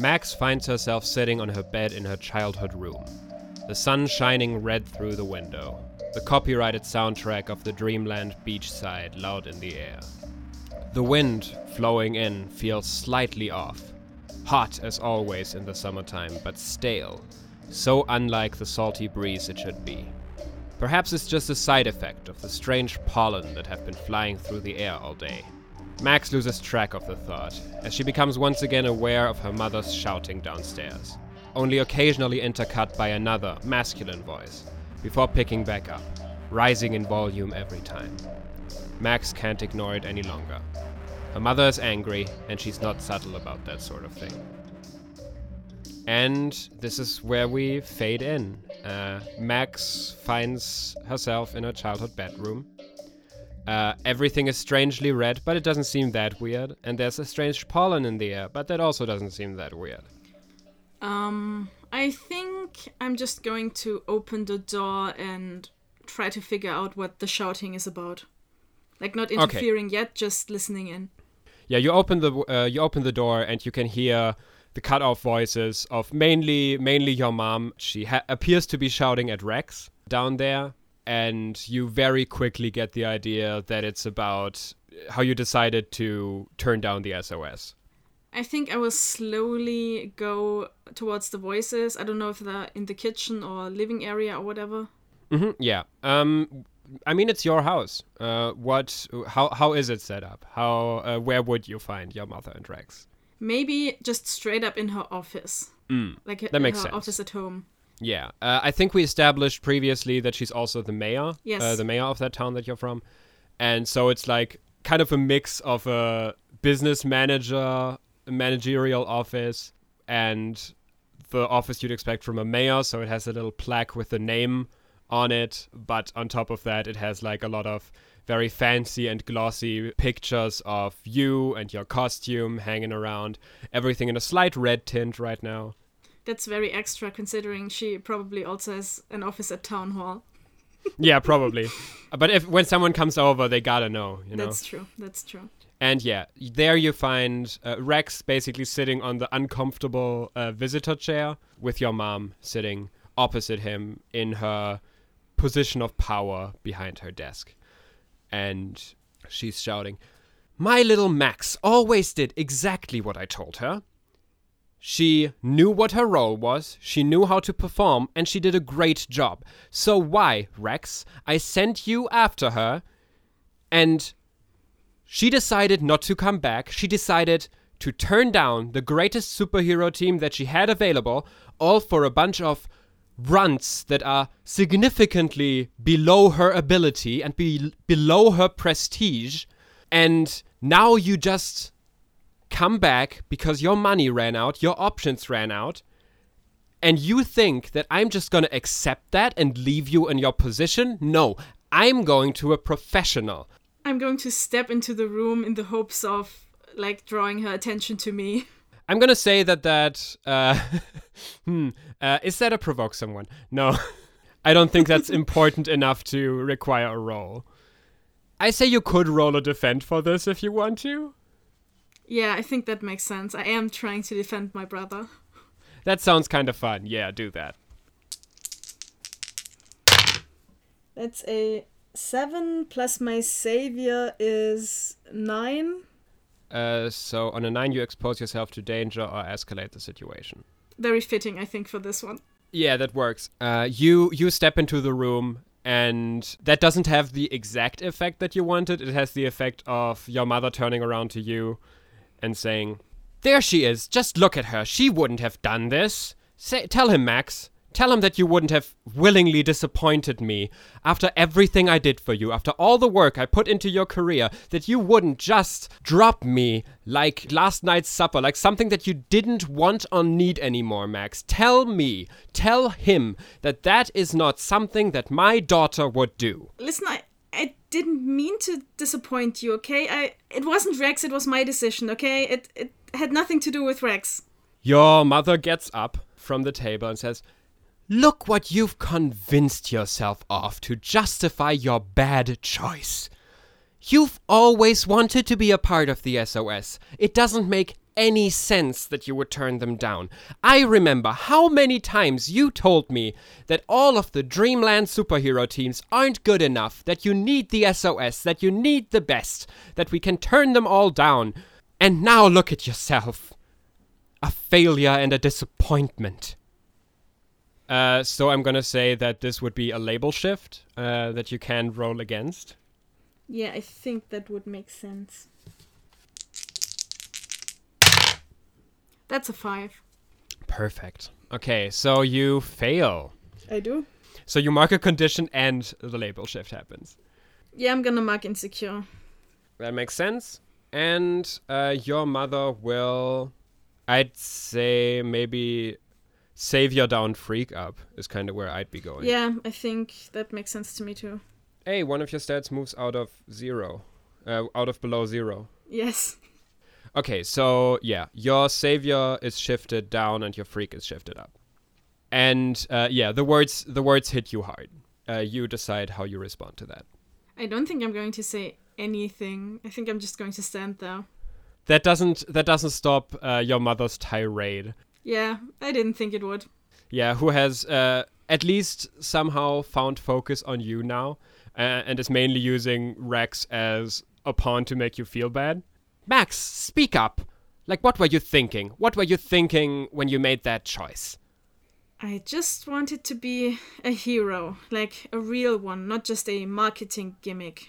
Max finds herself sitting on her bed in her childhood room, the sun shining red through the window, the copyrighted soundtrack of the Dreamland beachside loud in the air. The wind flowing in feels slightly off, hot as always in the summertime, but stale, so unlike the salty breeze it should be. Perhaps it's just a side effect of the strange pollen that have been flying through the air all day. Max loses track of the thought as she becomes once again aware of her mother's shouting downstairs, only occasionally intercut by another, masculine voice, before picking back up, rising in volume every time. Max can't ignore it any longer. Her mother is angry, and she's not subtle about that sort of thing. And this is where we fade in. Uh, Max finds herself in her childhood bedroom. Uh, everything is strangely red, but it doesn't seem that weird. And there's a strange pollen in the air, but that also doesn't seem that weird. Um, I think I'm just going to open the door and try to figure out what the shouting is about. Like not interfering yet, just listening in. Yeah, you open the uh, you open the door and you can hear the cut off voices of mainly mainly your mom. She ha- appears to be shouting at Rex down there, and you very quickly get the idea that it's about how you decided to turn down the SOS. I think I will slowly go towards the voices. I don't know if they're in the kitchen or living area or whatever. hmm yeah. Um, I mean, it's your house. Uh, what? How? How is it set up? How? Uh, where would you find your mother and Rex? Maybe just straight up in her office, Mm, like that makes her sense. office at home. Yeah, uh, I think we established previously that she's also the mayor. Yes. Uh, the mayor of that town that you're from, and so it's like kind of a mix of a business manager, a managerial office, and the office you'd expect from a mayor. So it has a little plaque with the name on it, but on top of that, it has like a lot of very fancy and glossy pictures of you and your costume hanging around. Everything in a slight red tint right now. That's very extra considering she probably also has an office at town hall. yeah, probably. But if when someone comes over, they gotta know, you know. That's true. That's true. And yeah, there you find uh, Rex basically sitting on the uncomfortable uh, visitor chair with your mom sitting opposite him in her position of power behind her desk. And she's shouting, My little Max always did exactly what I told her. She knew what her role was, she knew how to perform, and she did a great job. So why, Rex? I sent you after her, and she decided not to come back. She decided to turn down the greatest superhero team that she had available, all for a bunch of runts that are significantly below her ability and be- below her prestige. And now you just come back because your money ran out, your options ran out, and you think that I'm just going to accept that and leave you in your position? No, I'm going to a professional. I'm going to step into the room in the hopes of like drawing her attention to me. I'm gonna say that that uh, hmm, uh, is that a provoke someone? No, I don't think that's important enough to require a roll. I say you could roll a defend for this if you want to. Yeah, I think that makes sense. I am trying to defend my brother. That sounds kind of fun. Yeah, do that. That's a seven plus my savior is nine. Uh, so on a nine, you expose yourself to danger or escalate the situation. Very fitting, I think, for this one. Yeah, that works. Uh, you you step into the room, and that doesn't have the exact effect that you wanted. It has the effect of your mother turning around to you and saying, "There she is. Just look at her. She wouldn't have done this. Say, tell him, Max. Tell him that you wouldn't have willingly disappointed me after everything I did for you, after all the work I put into your career, that you wouldn't just drop me like last night's supper, like something that you didn't want or need anymore, Max. Tell me, tell him that that is not something that my daughter would do. Listen, I I didn't mean to disappoint you, okay? I it wasn't Rex, it was my decision, okay? It it had nothing to do with Rex. Your mother gets up from the table and says, Look what you've convinced yourself of to justify your bad choice. You've always wanted to be a part of the SOS. It doesn't make any sense that you would turn them down. I remember how many times you told me that all of the Dreamland superhero teams aren't good enough, that you need the SOS, that you need the best, that we can turn them all down. And now look at yourself. A failure and a disappointment. Uh, so I'm gonna say that this would be a label shift uh, that you can roll against. Yeah, I think that would make sense. That's a five. Perfect. Okay, so you fail. I do. So you mark a condition and the label shift happens. Yeah, I'm gonna mark insecure. That makes sense. And uh, your mother will, I'd say, maybe savior down freak up is kind of where I'd be going. Yeah, I think that makes sense to me too. Hey, one of your stats moves out of zero, uh, out of below zero. Yes. Okay, so yeah, your savior is shifted down and your freak is shifted up. And uh, yeah, the words the words hit you hard. Uh, you decide how you respond to that. I don't think I'm going to say anything. I think I'm just going to stand there. That doesn't that doesn't stop uh, your mother's tirade. Yeah, I didn't think it would. Yeah, who has uh, at least somehow found focus on you now, uh, and is mainly using Rex as a pawn to make you feel bad. Max, speak up. Like, what were you thinking? What were you thinking when you made that choice? I just wanted to be a hero, like a real one, not just a marketing gimmick.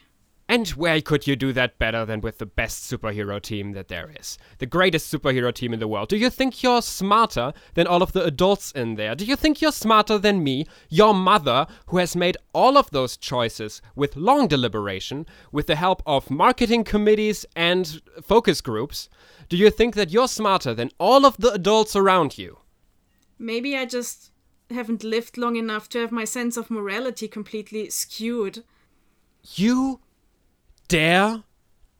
And where could you do that better than with the best superhero team that there is? The greatest superhero team in the world. Do you think you're smarter than all of the adults in there? Do you think you're smarter than me, your mother, who has made all of those choices with long deliberation, with the help of marketing committees and focus groups? Do you think that you're smarter than all of the adults around you? Maybe I just haven't lived long enough to have my sense of morality completely skewed. You dare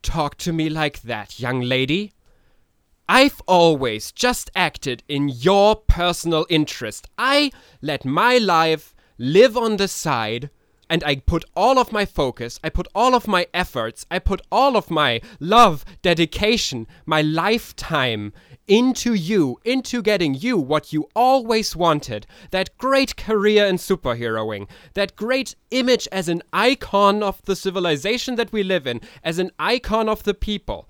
talk to me like that, young lady? I've always just acted in your personal interest. I let my life live on the side and I put all of my focus, I put all of my efforts, I put all of my love, dedication, my lifetime into you, into getting you what you always wanted that great career in superheroing, that great image as an icon of the civilization that we live in, as an icon of the people.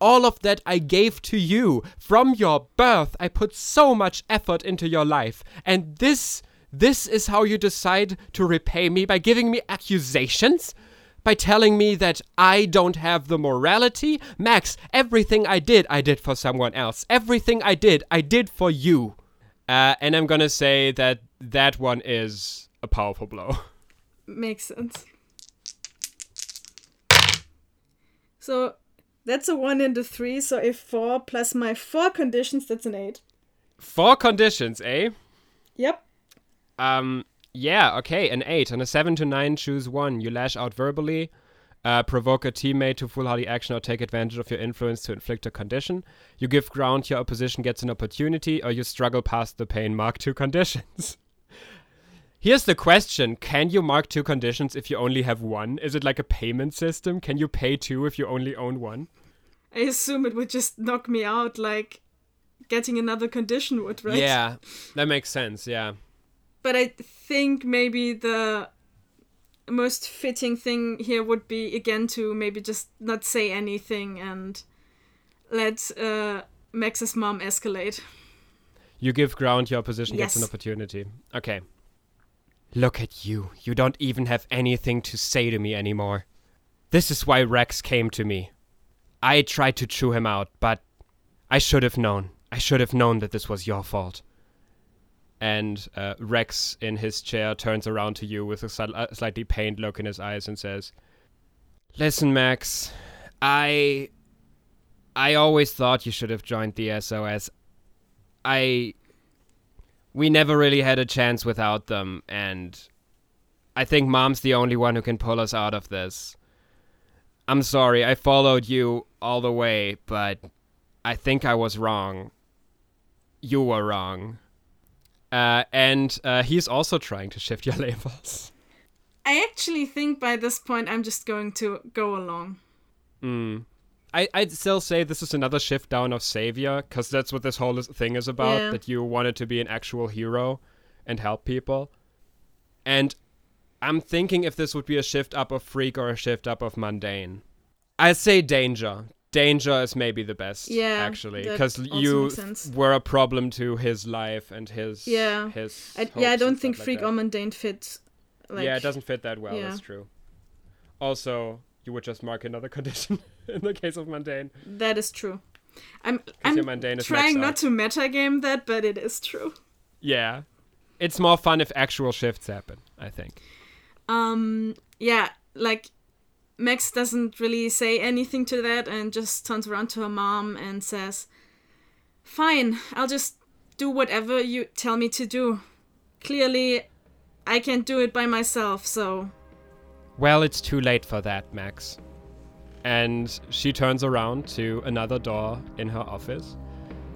All of that I gave to you from your birth. I put so much effort into your life. And this this is how you decide to repay me by giving me accusations? By telling me that I don't have the morality? Max, everything I did, I did for someone else. Everything I did, I did for you. Uh, and I'm gonna say that that one is a powerful blow. Makes sense. So that's a one and a three. So if four plus my four conditions, that's an eight. Four conditions, eh? Yep. Um, yeah, okay, an 8. and a 7 to 9, choose one. You lash out verbally, uh, provoke a teammate to foolhardy action, or take advantage of your influence to inflict a condition. You give ground, your opposition gets an opportunity, or you struggle past the pain. Mark two conditions. Here's the question Can you mark two conditions if you only have one? Is it like a payment system? Can you pay two if you only own one? I assume it would just knock me out like getting another condition would, right? Yeah, that makes sense, yeah but I think maybe the most fitting thing here would be again to maybe just not say anything and let uh, Max's mom escalate. You give ground, your opposition yes. gets an opportunity. Okay. Look at you. You don't even have anything to say to me anymore. This is why Rex came to me. I tried to chew him out, but I should have known. I should have known that this was your fault and uh, Rex in his chair turns around to you with a slightly pained look in his eyes and says, "Listen, Max, I I always thought you should have joined the SOS. I we never really had a chance without them and I think mom's the only one who can pull us out of this. I'm sorry, I followed you all the way, but I think I was wrong. You were wrong." Uh, and uh, he's also trying to shift your labels. I actually think by this point I'm just going to go along. Mm. I, I'd still say this is another shift down of savior because that's what this whole thing is about. Yeah. That you wanted to be an actual hero and help people. And I'm thinking if this would be a shift up of freak or a shift up of mundane. I say danger. Danger is maybe the best, Yeah, actually, because you were a problem to his life and his Yeah. his. I, yeah, I don't think freak that. or mundane fit. Like, yeah, it doesn't fit that well. yeah. That's true. Also, you would just mark another condition in the case of mundane. That is true. I'm I'm trying not out. to metagame that, but it is true. Yeah, it's more fun if actual shifts happen. I think. Um, yeah, like Max doesn't really say anything to that and just turns around to her mom and says, "Fine, I'll just do whatever you tell me to do. Clearly, I can't do it by myself, so Well, it's too late for that, Max. And she turns around to another door in her office,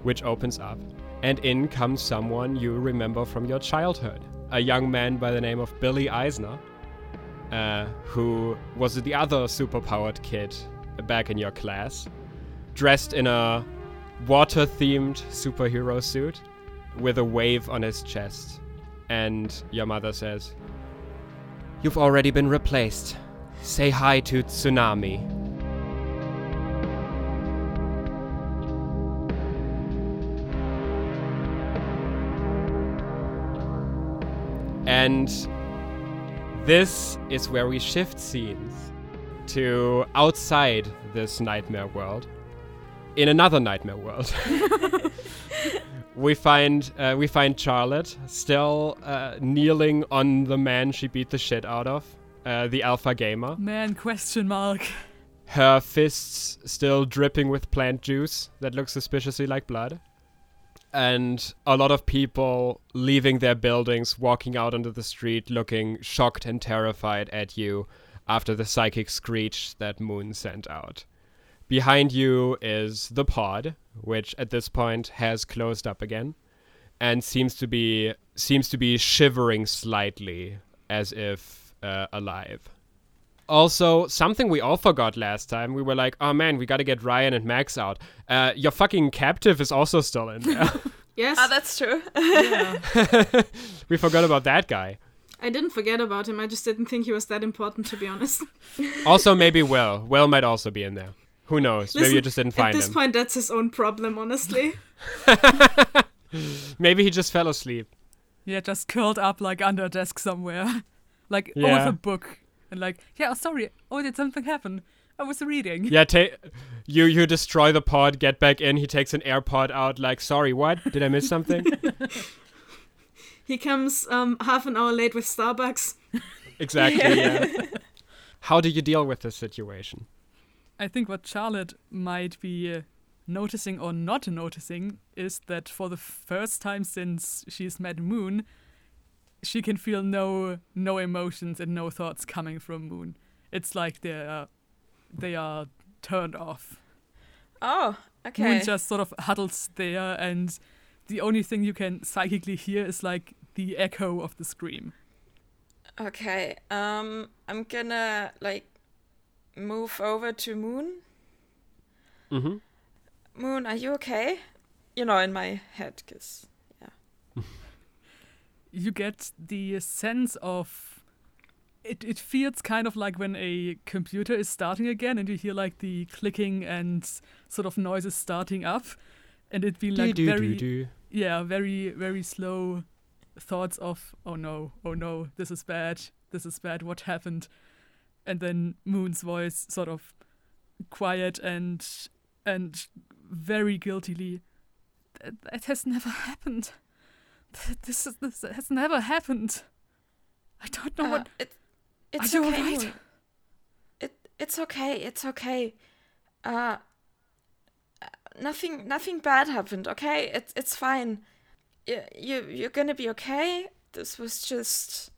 which opens up, and in comes someone you remember from your childhood. A young man by the name of Billy Eisner, uh, who was the other superpowered kid back in your class, dressed in a water themed superhero suit with a wave on his chest. And your mother says, You've already been replaced. Say hi to Tsunami. And this is where we shift scenes to outside this nightmare world, in another nightmare world. we find uh, we find Charlotte still uh, kneeling on the man she beat the shit out of, uh, the alpha gamer. Man, question mark. Her fists still dripping with plant juice that looks suspiciously like blood. And a lot of people leaving their buildings, walking out onto the street, looking shocked and terrified at you after the psychic screech that Moon sent out. Behind you is the pod, which at this point has closed up again and seems to be seems to be shivering slightly as if uh, alive. Also, something we all forgot last time, we were like, oh man, we gotta get Ryan and Max out. Uh, your fucking captive is also still in there. yes, Ah, that's true. Yeah. we forgot about that guy. I didn't forget about him. I just didn't think he was that important, to be honest. Also, maybe Will. Will might also be in there. Who knows? maybe you just didn't find him. At this him. point, that's his own problem, honestly. maybe he just fell asleep. yeah, just curled up like under a desk somewhere. like Yeah. with a book. And like, yeah, sorry. Oh, did something happen? I was reading. Yeah, ta- you you destroy the pod, get back in. He takes an AirPod out, like, sorry, what? Did I miss something? He comes um, half an hour late with Starbucks. exactly. Yeah. How do you deal with this situation? I think what Charlotte might be uh, noticing or not noticing is that for the first time since she's met Moon, she can feel no no emotions and no thoughts coming from Moon. It's like they are they are turned off. Oh, okay. Moon just sort of huddles there, and the only thing you can psychically hear is like the echo of the scream. Okay. Um, I'm gonna like move over to Moon. Mm-hmm. Moon, are you okay? You know, in my head, cause you get the sense of it, it feels kind of like when a computer is starting again and you hear like the clicking and sort of noises starting up and it'd be like very yeah very very slow thoughts of oh no oh no this is bad this is bad what happened? And then moon's voice sort of quiet and and very guiltily that, that has never happened this is this has never happened i don't know uh, what it, it's Are okay. alright? It it's okay. It's okay. Uh, nothing nothing bad happened. Okay, it's it's fine. You you you're gonna be okay. This was just,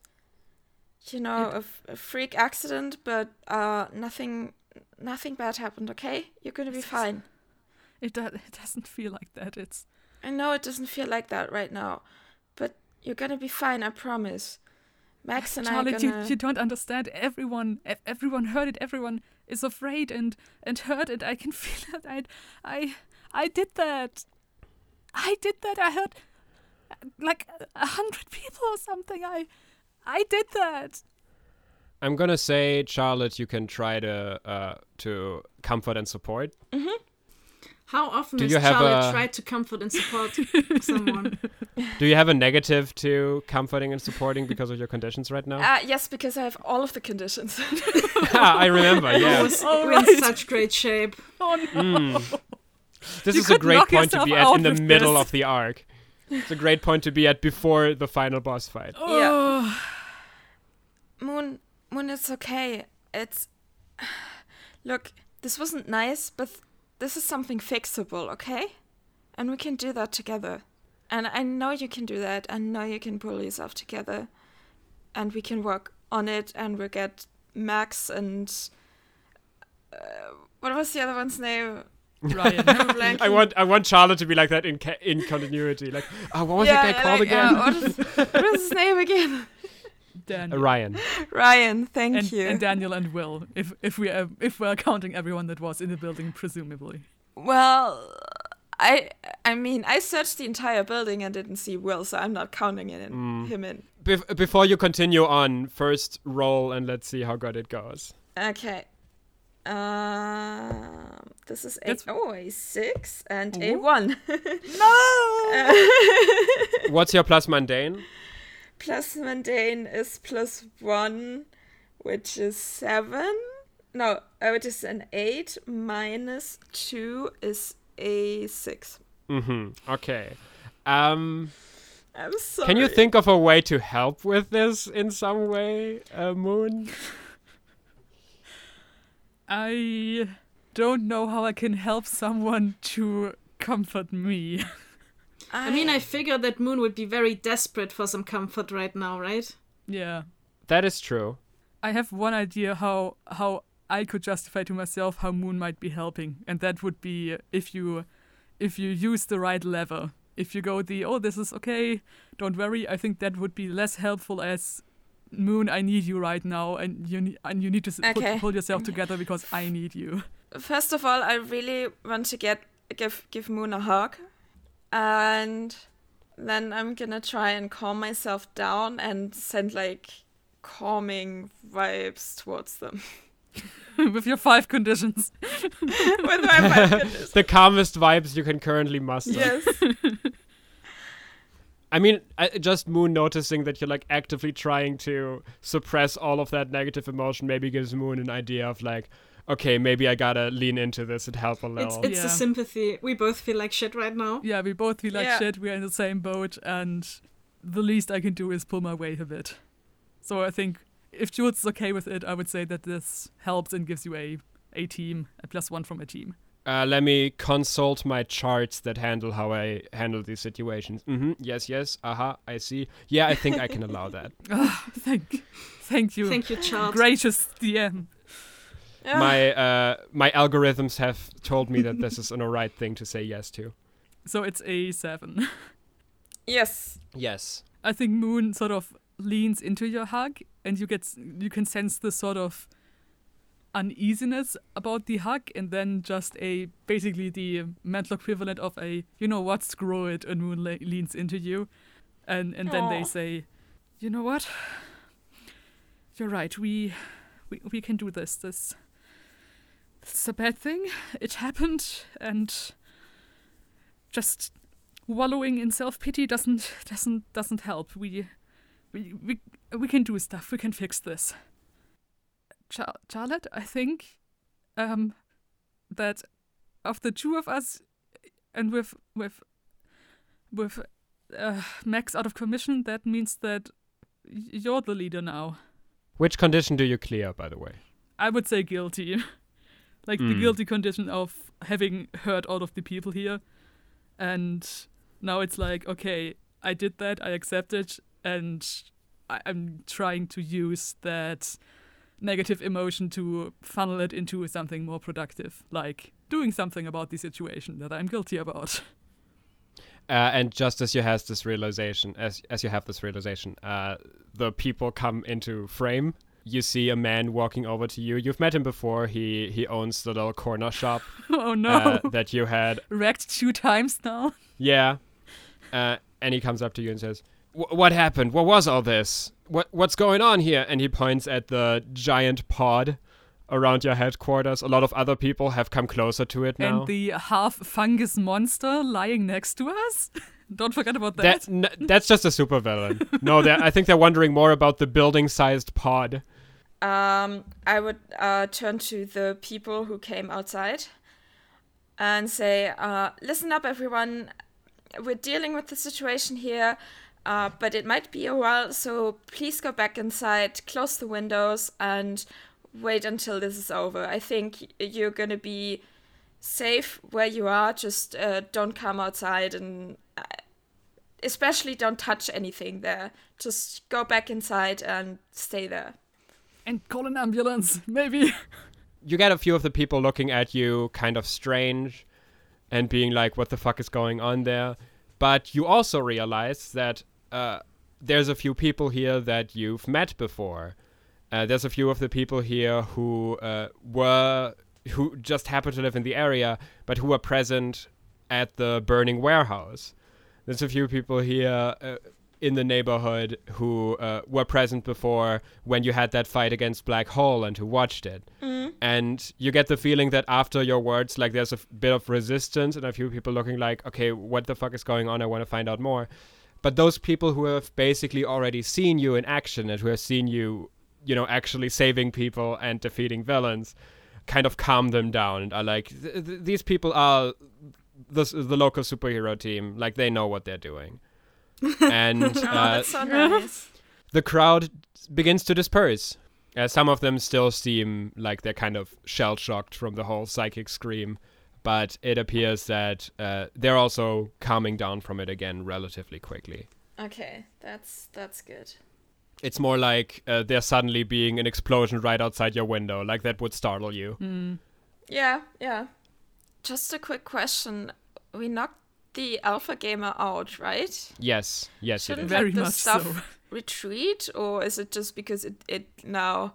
you know, a, f- a freak accident, but uh, nothing nothing bad happened. Okay, you're gonna be fine. it, do- it doesn't feel like that it's I know it doesn't feel like that right now, you're gonna be fine. I promise. Max and I are Charlotte, gonna. you, you don't understand. Everyone, everyone heard it. Everyone, is afraid and and hurt and I can feel it. I I I did that. I did that. I hurt like a hundred people or something. I I did that. I'm gonna say, Charlotte, you can try to uh, to comfort and support. Mm-hmm. How often Do has you have Charlotte a- tried to comfort and support someone? Do you have a negative to comforting and supporting because of your conditions right now? Uh, yes, because I have all of the conditions. I remember. Who Yeah, was All in right. such great shape. Oh no. Mm. this You is a great point to be at in the with middle this. of the arc. It's a great point to be at before the final boss fight. Oh. Moon, Moon, it's okay. It's. Look, this wasn't nice, but this is something fixable, okay? And we can do that together. And I know you can do that. I know you can pull yourself together. And we can work on it, and we'll get Max and. Uh, what was the other one's name? Ryan. I'm blanking. I want I want Charlotte to be like that in ca- in continuity. Like, oh, what was yeah, that guy called like, again? uh, what, is, what was his name again? Dan. Uh, Ryan. Ryan, thank and, you. and Daniel and Will, if if we are if we're counting everyone that was in the building, presumably. Well, I I mean, I searched the entire building and didn't see Will, so I'm not counting in, Mm. him in. Bef- before you continue on, first roll and let's see how good it goes. Okay. Um, this is a That's- oh a six and a one. No. What's your plus mundane? Plus mundane is plus one, which is seven. No, oh, it is an eight. Minus two is a six. Mm-hmm. Okay. Um, I'm sorry. can you think of a way to help with this in some way, uh, Moon? I don't know how I can help someone to comfort me. I mean, I figure that Moon would be very desperate for some comfort right now, right? yeah. That is true. I have one idea how how I could justify to myself how Moon might be helping, and that would be if you if you use the right lever. If you go the oh this is okay, don't worry. I think that would be less helpful as Moon. I need you right now, and you need and you need to s- put- pull yourself together because I need you. First of all, I really want to get give give Moon a hug, and then I'm gonna try and calm myself down and send like calming vibes towards them. With your five conditions. With my five conditions. The calmest vibes you can currently muster. Yes. I mean, I, just Moon noticing that you're like actively trying to suppress all of that negative emotion maybe gives Moon an idea of like, okay, maybe I gotta lean into this and help a It's little. it's Yeah. a sympathy. We both feel like shit right now. Yeah, we both feel like Yeah. shit. We're in the same boat, and the least I can do is pull my weight a bit. So I think if Jules is okay with it, I would say that this helps and gives you a a team, a plus one from a team. Uh, let me consult my charts that handle how I handle these situations. Mm-hmm. Yes, yes. Aha, I see. Yeah, I think I can allow that. Ah, thank, thank you, Thank you, Charles. gracious DM. Yeah. My uh, my algorithms have told me that this is an alright thing to say yes to. So it's a seven. yes. Yes. I think Moon sort of leans into your hug, and you get you can sense the sort of uneasiness about the hug, and then just a basically the mental equivalent of a you know what, screw it, and Moon le- leans into you, and and then they say, you know what, you're right, we we we can do this. This is a bad thing. It happened, and just wallowing in self pity doesn't doesn't doesn't help. We we we we can do stuff. We can fix this. Char- Charlotte, I think um that of the two of us and with with with uh, Max out of commission, that means that you're the leader now. Which condition do you clear, by the way? I would say guilty. like the Mm. guilty condition of having hurt all of the people here. And now it's like, okay, I did that, I accept it, and I- I'm trying to use that negative emotion to funnel it into something more productive, like doing something about the situation that I'm guilty about. Uh, and just as you has this realization, as as you have this realization, uh, the people come into frame. You see a man walking over to you. You've met him before. He he owns the little corner shop. oh no! Uh, that you had wrecked two times now. Yeah, uh, and he comes up to you and says, "What happened? What was all this? What what's going on here?" And he points at the giant pod around your headquarters. A lot of other people have come closer to it now. And the half fungus monster lying next to us. Don't forget about that. that n- that's just a supervillain. no, I think they're wondering more about the building-sized pod. Um, I would uh, turn to the people who came outside and say, uh, "Listen up, everyone. We're dealing with the situation here." Uh, but it might be a while, so please go back inside, close the windows, and wait until this is over. I think you're gonna be safe where you are. Just uh, don't come outside and uh, especially don't touch anything there. Just go back inside and stay there. And call an ambulance, maybe. You get a few of the people looking at you kind of strange and being like, what the fuck is going on there? But you also realize that uh, there's a few people here that you've met before. Uh, there's a few of the people here who uh, were who just happened to live in the area, but who were present at the burning warehouse. There's a few people here uh, in the neighborhood who uh, were present before when you had that fight against Black Hole and who watched it. Mm. And you get the feeling that after your words, like there's a f- bit of resistance and a few people looking like, okay, what the fuck is going on? I want to find out more. But those people who have basically already seen you in action and who have seen you, you know, actually saving people and defeating villains, kind of calm them down and are like, th- th- these people are the, the local superhero team. Like they know what they're doing. And oh, uh, that's so nice. the crowd begins to disperse. Uh, some of them still seem like they're kind of shell shocked from the whole psychic scream, but it appears that uh, they're also calming down from it again relatively quickly. Okay, that's that's good. It's more like uh, there suddenly being an explosion right outside your window, like that would startle you. Mm. Yeah, yeah. Just a quick question: We knocked the alpha gamer out, right? Yes, yes, Shouldn't it is. Very like the much stuff so. retreat, or is it just because it it now,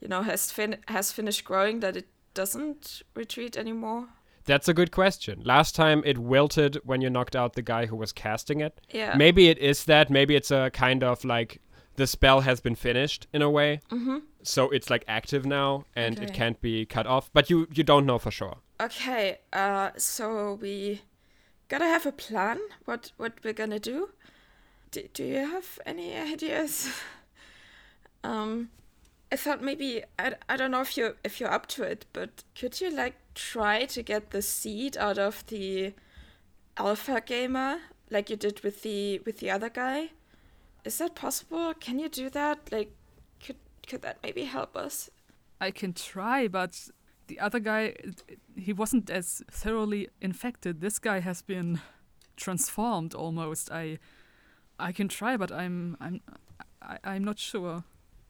you know, has fin has finished growing that it doesn't retreat anymore? That's a good question. Last time it wilted when you knocked out the guy who was casting it. Yeah. Maybe it is that. Maybe it's a kind of like the spell has been finished in a way. Mm-hmm. So it's like active now and it can't be cut off. But you you don't know for sure. Okay. Uh, so we gotta have a plan. What what we're gonna do? Do, do you have any ideas? um, I thought maybe I, I don't know if you if you're up to it, but could you like try to get the seed out of the alpha gamer like you did with the with the other guy? Is that possible? Can you do that? Like, could could that maybe help us? I can try, but the other guy, he wasn't as thoroughly infected. This guy has been transformed almost. I, I can try, but I'm I'm I, I'm not sure.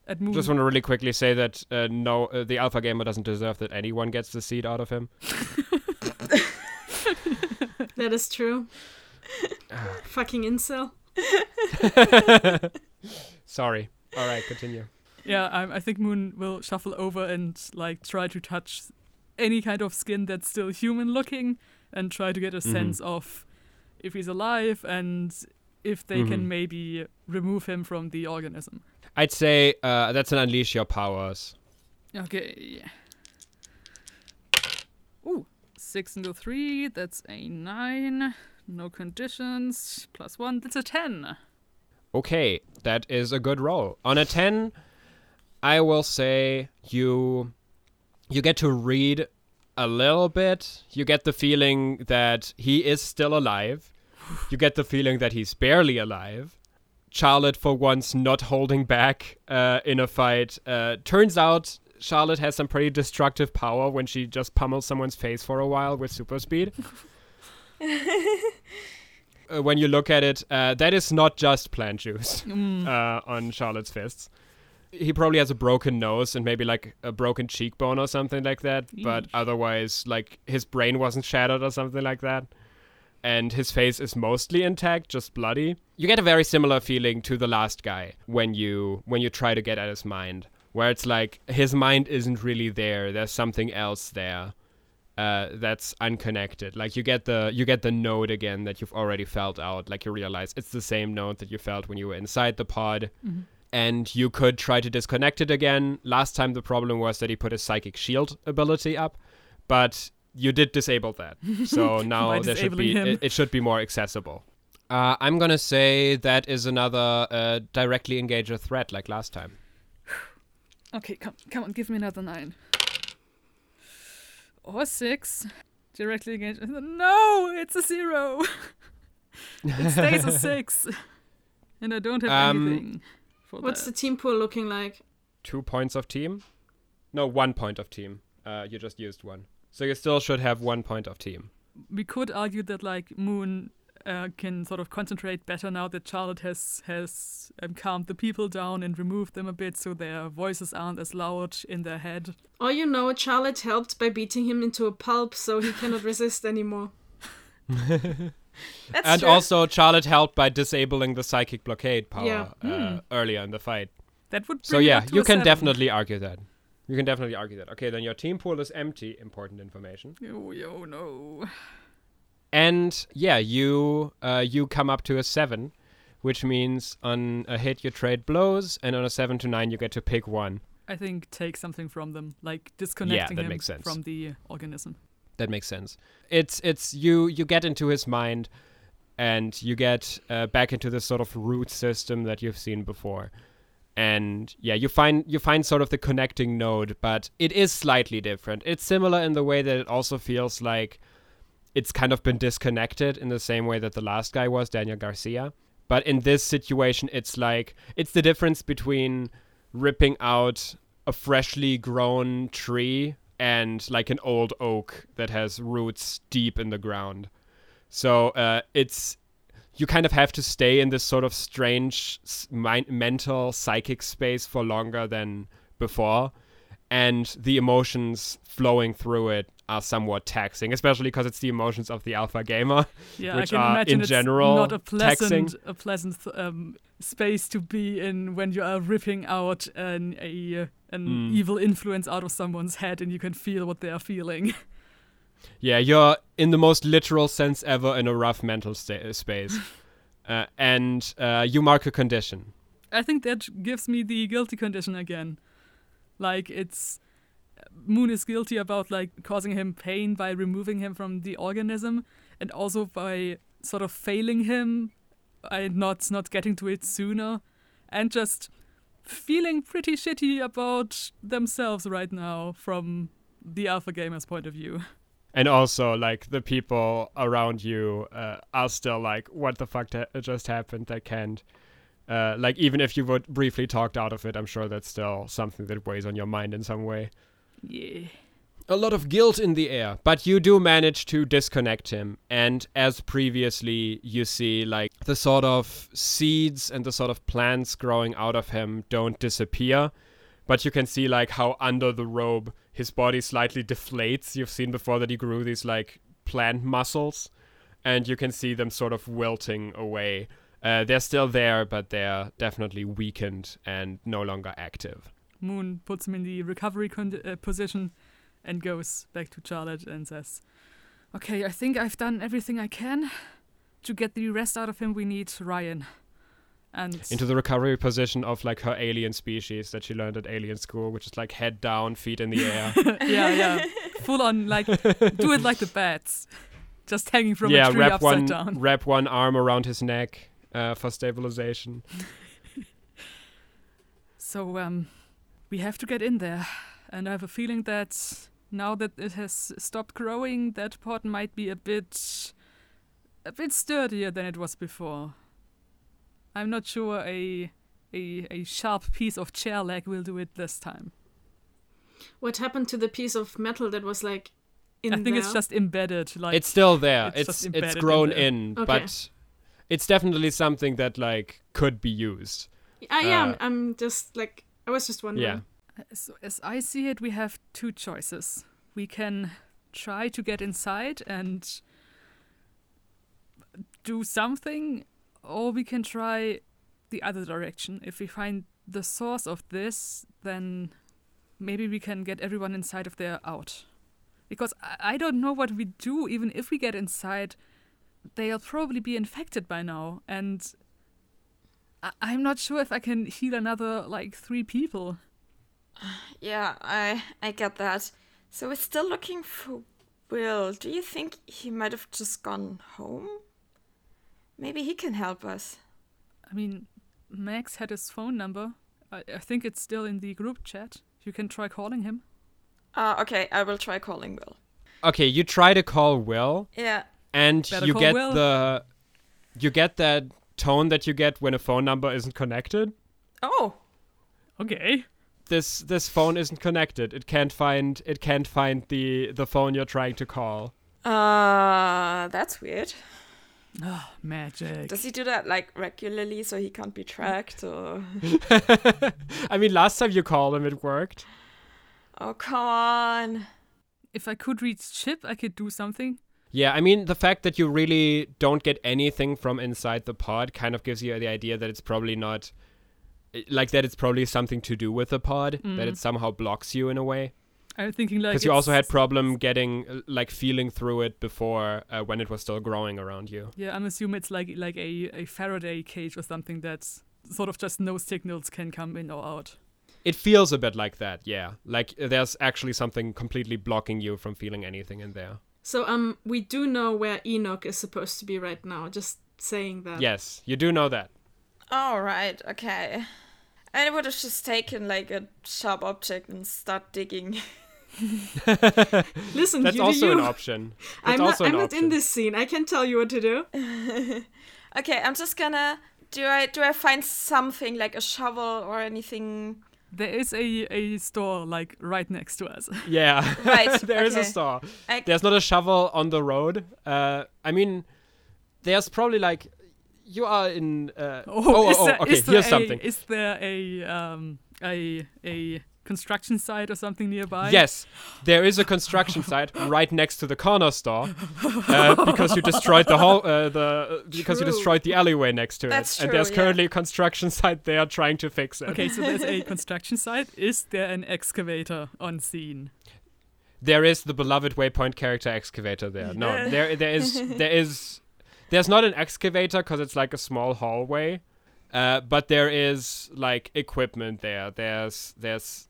At Moon, Just want to really quickly say that uh, no, uh, the alpha gamer doesn't deserve that anyone gets the seed out of him. That is true. Fucking incel. Sorry. All right, continue. Yeah, I, I think Moon will shuffle over and like try to touch any kind of skin that's still human looking, and try to get a Mhm. sense of if he's alive and if they Mhm. can maybe remove him from the organism. I'd say uh, that's an unleash your powers. Okay. Ooh, six into three. That's a nine. No conditions. Plus one. That's a ten. Okay, that is a good roll. On a 10, I will say you you get to read a little bit. You get the feeling that he is still alive. You get the feeling that he's barely alive. Charlotte, for once, not holding back uh, in a fight. Uh, turns out Charlotte has some pretty destructive power when she just pummels someone's face for a while with super speed. uh, when you look at it, uh, that is not just plant juice Mm. uh, on Charlotte's fists. He probably has a broken nose and maybe like a broken cheekbone or something like that. But otherwise, like his brain wasn't shattered or something like that. And his face is mostly intact, just bloody. You get a very similar feeling to the last guy when you when you try to get at his mind. where it's like his mind isn't really there. There's something else there uh, that's unconnected. Like you get the you get the note again that you've already felt out. Like you realize it's the same note that you felt when you were inside the pod. Mm-hmm. And you could try to disconnect it again. Last time the problem was that he put his psychic shield ability up, but you did disable that. So now there should be it, it, should be more accessible. Uh, I'm gonna say that is another uh, directly engage a threat like last time. Okay, come come on, give me another nine. Or six. Directly engage. No, it's a zero. it stays a six. And I don't have um, anything. What's that. the team pool looking like? Two points of team? No, one point of team. Uh, you just used one. So you still should have one point of team. We could argue that like Moon uh, can sort of concentrate better now that Charlotte has has um, calmed the people down and removed them a bit, so their voices aren't as loud in their head. Or you know, Charlotte helped by beating him into a pulp, so he cannot resist anymore. and true. also, Charlotte helped by disabling the psychic blockade power yeah. uh, mm. earlier in the fight. That would so yeah, you can seven. definitely argue that. You can definitely argue that. Okay, then your team pool is empty. Important information. Oh, oh no and yeah, you uh, you come up to a seven, which means on a hit you trade blows, and on a seven to nine you get to pick one. I think take something from them, like disconnecting yeah, that him makes sense. from the organism. That makes sense. It's it's you you get into his mind, and you get uh, back into this sort of root system that you've seen before and yeah you find you find sort of the connecting node but it is slightly different it's similar in the way that it also feels like it's kind of been disconnected in the same way that the last guy was, Daniel Garcia. But in this situation, it's like it's the difference between ripping out a freshly grown tree and like an old oak that has roots deep in the ground. So uh, it's you kind of have to stay in this sort of strange mind, mental psychic space for longer than before and the emotions flowing through it are somewhat taxing, especially because it's the emotions of the alpha gamer, yeah, which are in general not a pleasant, taxing. a pleasant um, space to be in when you are ripping out an a, an mm. evil influence out of someone's head and you can feel what they are feeling. Yeah, you're in the most literal sense ever in a rough mental sta- space, uh, and uh, you mark a condition. I think that gives me the guilty condition again. Like it's Moon is guilty about like causing him pain by removing him from the organism and also by sort of failing him and not not getting to it sooner and just feeling pretty shitty about themselves right now from the alpha gamer's point of view. And also, like the people around you uh, are still like, "What the fuck ta- just happened?" They can't uh, like even if you were briefly talked out of it, I'm sure that's still something that weighs on your mind in some way. Yeah. A lot of guilt in the air, but you do manage to disconnect him. And as previously, you see like the sort of seeds and the sort of plants growing out of him don't disappear, but you can see like how under the robe his body slightly deflates. You've seen before that he grew these like plant muscles, and you can see them sort of wilting away uh, they're still there, but they're definitely weakened and no longer active. Moon puts him in the recovery con- uh, position and goes back to Charlotte and says, Okay, I think I've done everything I can. To get the rest out of him, we need Ryan. And into the recovery position of like her alien species that she learned at alien school, which is like head down, feet in the air. yeah, yeah. Full on, like, do it like the bats. Just hanging from yeah, a tree wrap upside one, down. Wrap one arm around his neck uh, for stabilization. so um, we have to get in there, and I have a feeling that now that it has stopped growing, that pot might be a bit, a bit sturdier than it was before. I'm not sure a a, a sharp piece of chair leg will do it this time. What happened to the piece of metal that was like in I think there? it's just embedded. Like it's still there. It's it's, it's grown in, in okay. but it's definitely something that like could be used. I am. Uh, I'm just like I was just wondering. Yeah. So as I see it, we have two choices. We can try to get inside and do something, or we can try the other direction. If we find the source of this, then maybe we can get everyone inside if they're out. Because I, I don't know what we do, even if we get inside, they'll probably be infected by now. And I, I'm not sure if I can heal another, like, three people. Yeah, I I get that. So we're still looking for Will. Do you think he might have just gone home? Maybe he can help us. I mean, Max had his phone number. I, I think it's still in the group chat. You can try calling him. Uh, okay, I will try calling Will. Okay, you try to call Will, Yeah. And Better you get Will. the you get that tone that you get when a phone number isn't connected. Oh, Okay. This this phone isn't connected. It can't find it can't find the the phone you're trying to call. uh, that's weird. Ah, magic. Does he do that like regularly so he can't be tracked or? I mean, last time you called him, it worked. Oh, come on. if I could reach Ship, I could do something. Yeah, I mean, the fact that you really don't get anything from inside the pod kind of gives you the idea that it's probably not like that. It's probably something to do with the pod that it somehow blocks you in a way. I'm thinking like Because you also had problem getting uh, like feeling through it before uh, when it was still growing around you. Yeah, I'm assuming it's like like a, a Faraday cage or something that sort of just no signals can come in or out. It feels a bit like that, yeah. Like there's actually something completely blocking you from feeling anything in there. So um, we do know where Enoch is supposed to be right now. Just saying that. Yes, you do know that. All right. Okay. I would have just taken like a sharp object and start digging. Listen, That's you also do an option. That's I'm not. also I'm an not in this scene. I can tell you what to do. Okay, I'm just gonna. Do I do I find something like a shovel or anything? There is a, a store like right next to us. Yeah, Right, there is a store. I, There's not a shovel on the road. Uh, I mean, there's probably like you are in. Uh, oh, is oh, there- oh, okay. Here's a- something. Is there a um a a construction site or something nearby? Yes, there is a construction site right next to the corner store uh, because you destroyed the whole uh, the because you destroyed the alleyway next to That's it, and true, there's yeah. currently a construction site there trying to fix it. Okay, so there's a construction site. Is there an excavator on scene? There is the beloved Waypoint character excavator there. No, there there is there is there's not an excavator because it's like a small hallway, uh, but there is like equipment there. There's there's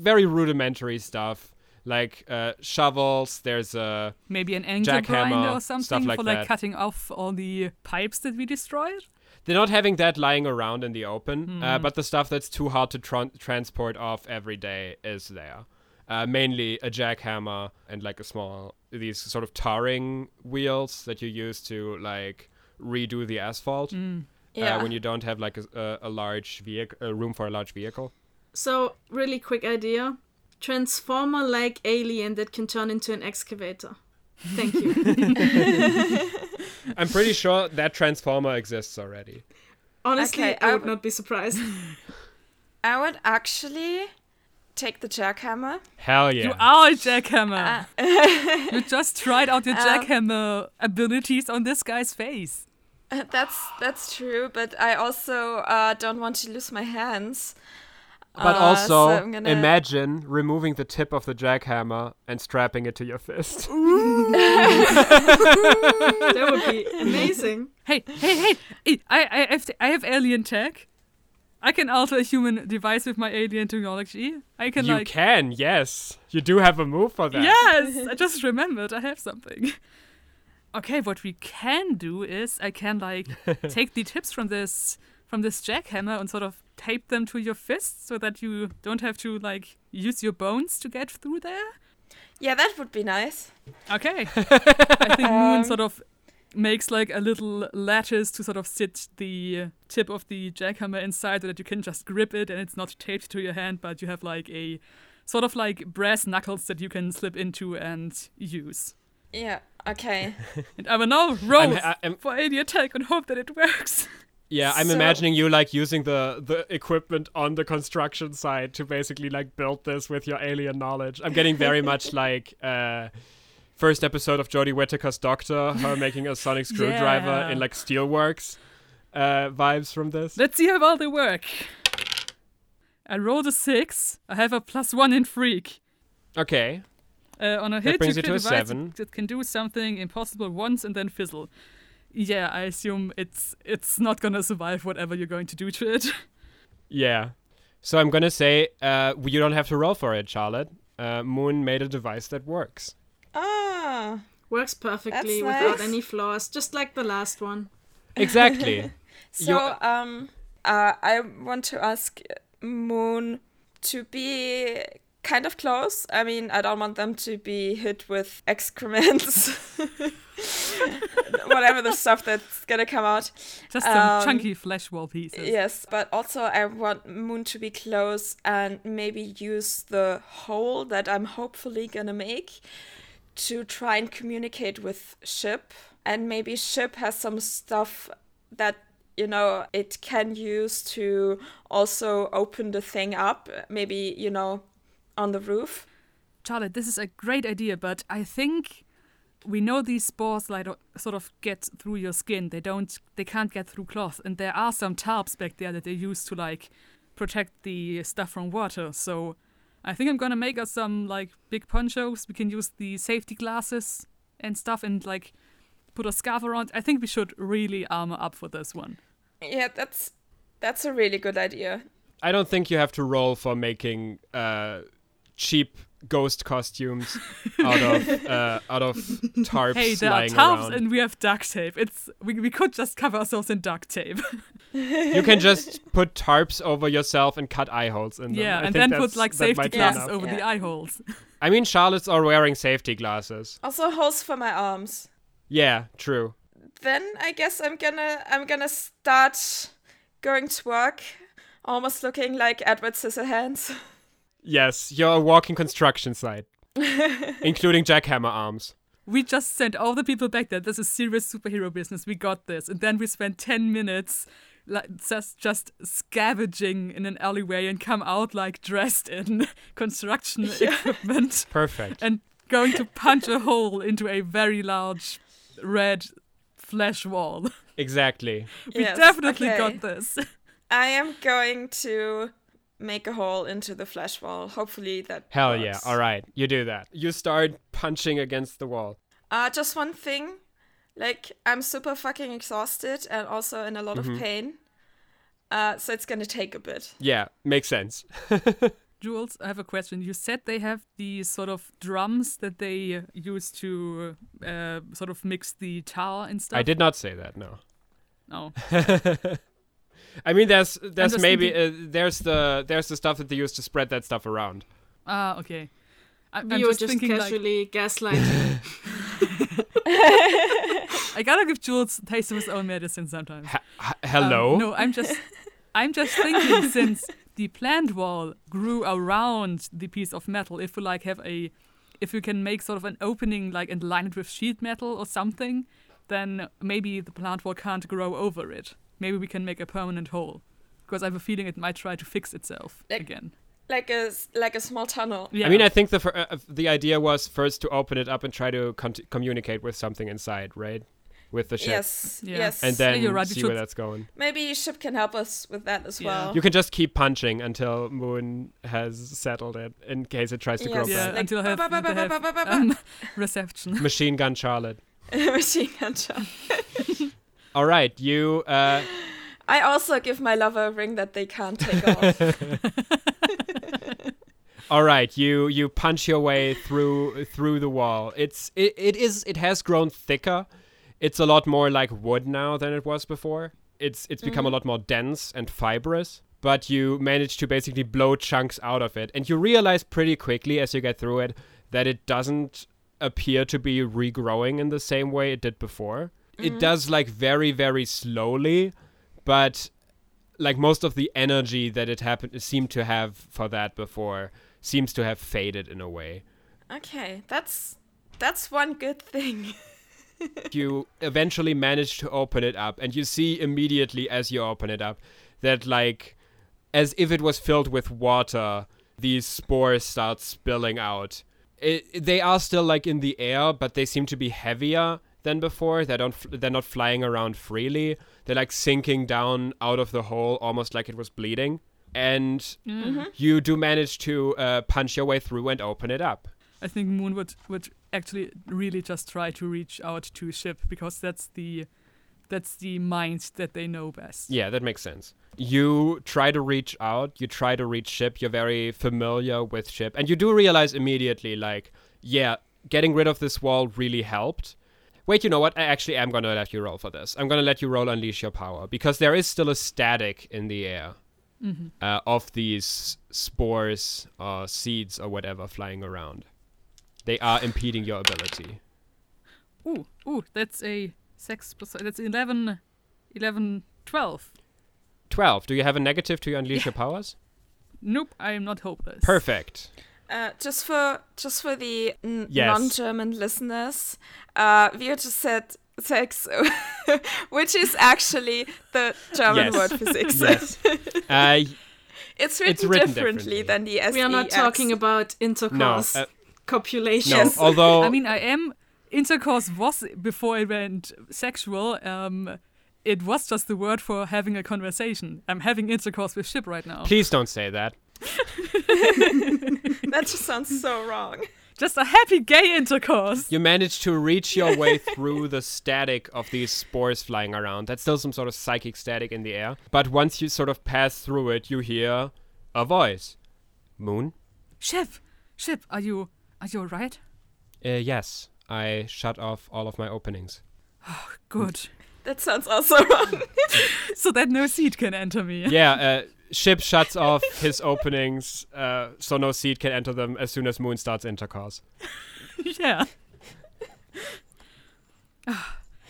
very rudimentary stuff like uh, shovels. There's a Maybe an angle Jackhammer, grinder or something like for like that. cutting off all the pipes that we destroyed? They're not having that lying around in the open, uh, but the stuff that's too hard to tran- transport off every day is there. Uh, mainly a jackhammer and like a small these sort of tarring wheels that you use to like redo the asphalt yeah. uh, when you don't have like a, a, a large vehicle, a room for a large vehicle. So, really quick idea: transformer-like alien that can turn into an excavator. Thank you. I'm pretty sure that transformer exists already. Honestly, Okay, I I would would- not be surprised. I would actually take the jackhammer. Hell yeah! You are a jackhammer. Uh, you just tried out your Um, jackhammer abilities on this guy's face. that's that's true, but I also uh, don't want to lose my hands. But Uh, also, so gonna- imagine removing the tip of the jackhammer and strapping it to your fist. that would be amazing. Hey, hey, hey! hey, I, I, have, I have alien tech. I can alter a human device with my alien technology. I can you like. can, yes. You do have a move for that. Yes, I just remembered I have something. Okay, what we can do is I can like take the tips from this from this jackhammer and sort of tape them to your fists so that you don't have to like use your bones to get through there. Yeah, that would be nice. Okay. I think Moon Um, sort of makes like a little lattice to sort of sit the tip of the jackhammer inside so that you can just grip it and it's not taped to your hand, but you have like a sort of like brass knuckles that you can slip into and use. Yeah. Okay. And I will now roll I'm, I- I'm- for alien attack and hope that it works. yeah, I'm So- imagining you like using the the equipment on the construction site to basically like build this with your alien knowledge. I'm getting very much like uh first episode of Jodie Whittaker's Doctor, her making a sonic screwdriver Yeah. in like steelworks uh vibes from this. Let's see how well they work. I rolled a six. I have a plus one in freak. Okay. Uh, on a That hit, brings you it to a device seven. that can do something impossible once and then fizzle. Yeah, I assume it's it's not gonna survive whatever you're going to do to it. Yeah. So I'm gonna say uh, you don't have to roll for it, Charlotte. Uh, Moon made a device that works. Ah. Works perfectly That's without any flaws, just like the last one. Exactly. So, You're- um, uh, I want to ask Moon to be kind of close. I mean, I don't want them to be hit with excrements, whatever the stuff that's gonna come out. Just some Um, chunky flesh wall pieces. Yes, but also I want Moon to be close and maybe use the hole that I'm hopefully gonna make to try and communicate with Ship. And maybe Ship has some stuff that, you know, it can use to also open the thing up. Maybe, you know, on the roof. Charlotte, this is a great idea, but I think we know these spores like sort of get through your skin. They don't. They can't get through cloth, and there are some tarps back there that they use to like protect the stuff from water. So I think I'm gonna make us some like big ponchos. We can use the safety glasses and stuff, and like put a scarf around. I think we should really armor up for this one. Yeah, that's that's a really good idea. I don't think you have to roll for making uh, cheap ghost costumes out of uh, out of tarps Hey, there are tarps around. and we have duct tape. It's we, we could just cover ourselves in duct tape. you can just put tarps over yourself and cut eye holes in them. yeah, I and think then put like safety glasses enough. over the eye holes. I mean, Charlotte's are wearing safety glasses. Also holes for my arms. Yeah, true. then I guess I'm gonna I'm gonna start going to work, almost looking like Edward Scissorhands. Yes, you're a walking construction site, including jackhammer arms. We just sent all the people back there. This is serious superhero business. We got this. And then we spent 10 minutes like just just scavenging in an alleyway and come out like dressed in construction equipment Perfect. and going to punch a hole into a very large red flesh wall. Exactly. We Yes, definitely okay. got this. I am going to make a hole into the flesh wall. Hopefully that. Hell works. yeah. All right, you do that. You start punching against the wall. Uh, just one thing, like I'm super fucking exhausted and also in a lot Mm-hmm. of pain. Uh, so it's gonna take a bit. Yeah, makes sense. Jules, I have a question. You said they have these sort of drums that they use to uh, sort of mix the tar and stuff. I did not say that. No. No. I mean, there's there's just maybe uh, there's the there's the stuff that they use to spread that stuff around. Ah, okay. I, I'm You're just, just, thinking like casually gaslighting. I gotta give Jules a taste of his own medicine sometimes. Ha- h- Um, hello. no, I'm just I'm just thinking since the plant wall grew around the piece of metal, if we like have a if we can make sort of an opening like and line it with sheet metal or something, then maybe the plant wall can't grow over it. Maybe we can make a permanent hole. Because I have a feeling it might try to fix itself Like- again. Like a s- like a small tunnel. Yeah. I mean, I think the fir- uh, the idea was first to open it up and try to con- communicate with something inside, right? With the ship. Yes. Yeah. Yes. And then you're right, see should- where that's going. maybe ship can help us with that as Yeah. well. You can just keep punching until Moon has settled it in case it tries to grow Yes. yeah, back. like, until have, have um, reception. Machine gun Charlotte. Machine gun shot. All right, you. Uh, I also give my lover a ring that they can't take off. all right, you you punch your way through through the wall. It's it, it is it has grown thicker. It's a lot more like wood now than it was before. It's it's become a lot more dense and fibrous. But you manage to basically blow chunks out of it, and you realize pretty quickly as you get through it that it doesn't appear to be regrowing in the same way it did before. It mm-hmm. does like very very slowly, but like most of the energy that it happened seemed to have for that before seems to have faded in a way. okay, that's that's one good thing. you eventually manage to open it up and you see immediately as you open it up that like as if it was filled with water these spores start spilling out it, they are still like in the air but they seem to be heavier than before they don't f- they're not flying around freely they're like sinking down out of the hole almost like it was bleeding and Mm. you do manage to uh, punch your way through and open it up. I think Moon would would actually really just try to reach out to ship because that's the that's the mind that they know best. Yeah, that makes sense. You try to reach out, you try to reach Ship, you're very familiar with Ship, and you do realize immediately, like, yeah, getting rid of this wall really helped. Wait, you know what? I actually am gonna let you roll for this. I'm gonna let you roll Unleash Your Power, because there is still a static in the air hmm uh, of these spores or seeds or whatever flying around. They are impeding your ability. Ooh, ooh, that's a six percent. That's 11, 11, 12. 12. Do you have a negative to your Unleash Your Powers? Nope, I am not hopeless. Perfect. Uh, just for just for the n- Yes. non-German listeners, uh, we just said sex, which is actually the German Yes. word for sex. Yes. Uh, it's written, It's written differently, differently. than the S. We are not talking about intercourse, no. Uh, copulation. no. Although. I mean, I am. Intercourse was before it went sexual. Um, it was just the word for having a conversation. I'm having intercourse with ship right now. Please don't say that. That just sounds so wrong. Just a happy gay intercourse. You manage to reach your way through the static of these spores flying around. That's still some sort of psychic static in the air. But once you sort of pass through it, you hear a voice. Moon? Ship, ship, are you are you alright? Uh, yes. I shut off all of my openings. Oh, good. That sounds also wrong. so that no seed can enter me. yeah, uh, Ship shuts off his openings uh, so no seed can enter them as soon as Moon starts intercourse. yeah.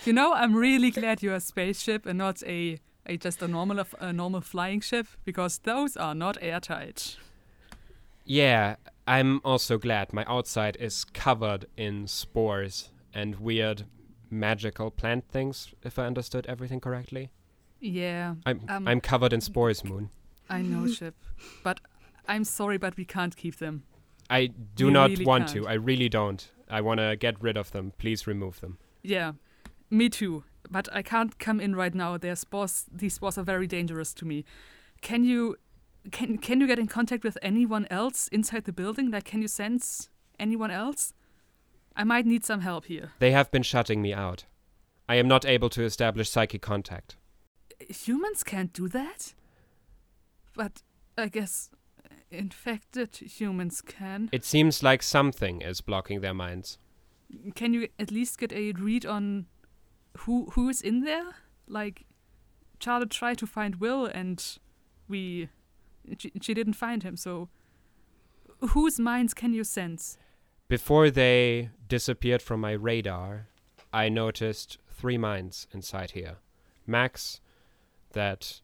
you know, I'm really glad you're a spaceship and not a, a just a normal a normal flying ship because those are not airtight. Yeah, I'm also glad my outside is covered in spores and weird magical plant things, if I understood everything correctly. Yeah, I'm Um, I'm covered in spores, Moon. I know, ship, but I'm sorry, but we can't keep them. I do You not really want can't. to. I really don't. I want to get rid of them. Please remove them. Yeah, me too. But I can't come in right now. Their spores, these spores are very dangerous to me. Can you, can can you get in contact with anyone else inside the building? Like, can you sense anyone else? I might need some help here. They have been shutting me out. I am not able to establish psychic contact. Humans can't do that. But I guess infected humans can. It seems like something is blocking their minds. Can you at least get a read on who who is in there? Like Charlotte tried to find Will and we she, she didn't find him, so whose minds can you sense? Before they disappeared from my radar, I noticed three minds inside here. Max, that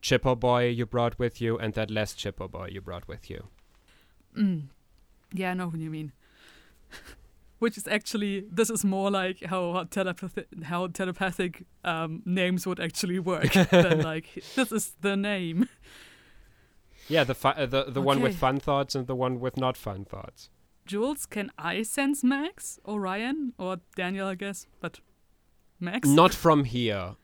chipper boy you brought with you, and that less chipper boy you brought with you. Mm. Yeah, I know what you mean. Which is actually this is more like how telepathic how telepathic um, names would actually work than like this is the name. Yeah, the fu- uh, the the one with fun thoughts and the one with not fun thoughts. Jules, can I sense Max or Ryan or Daniel? I guess, but Max. Not from here,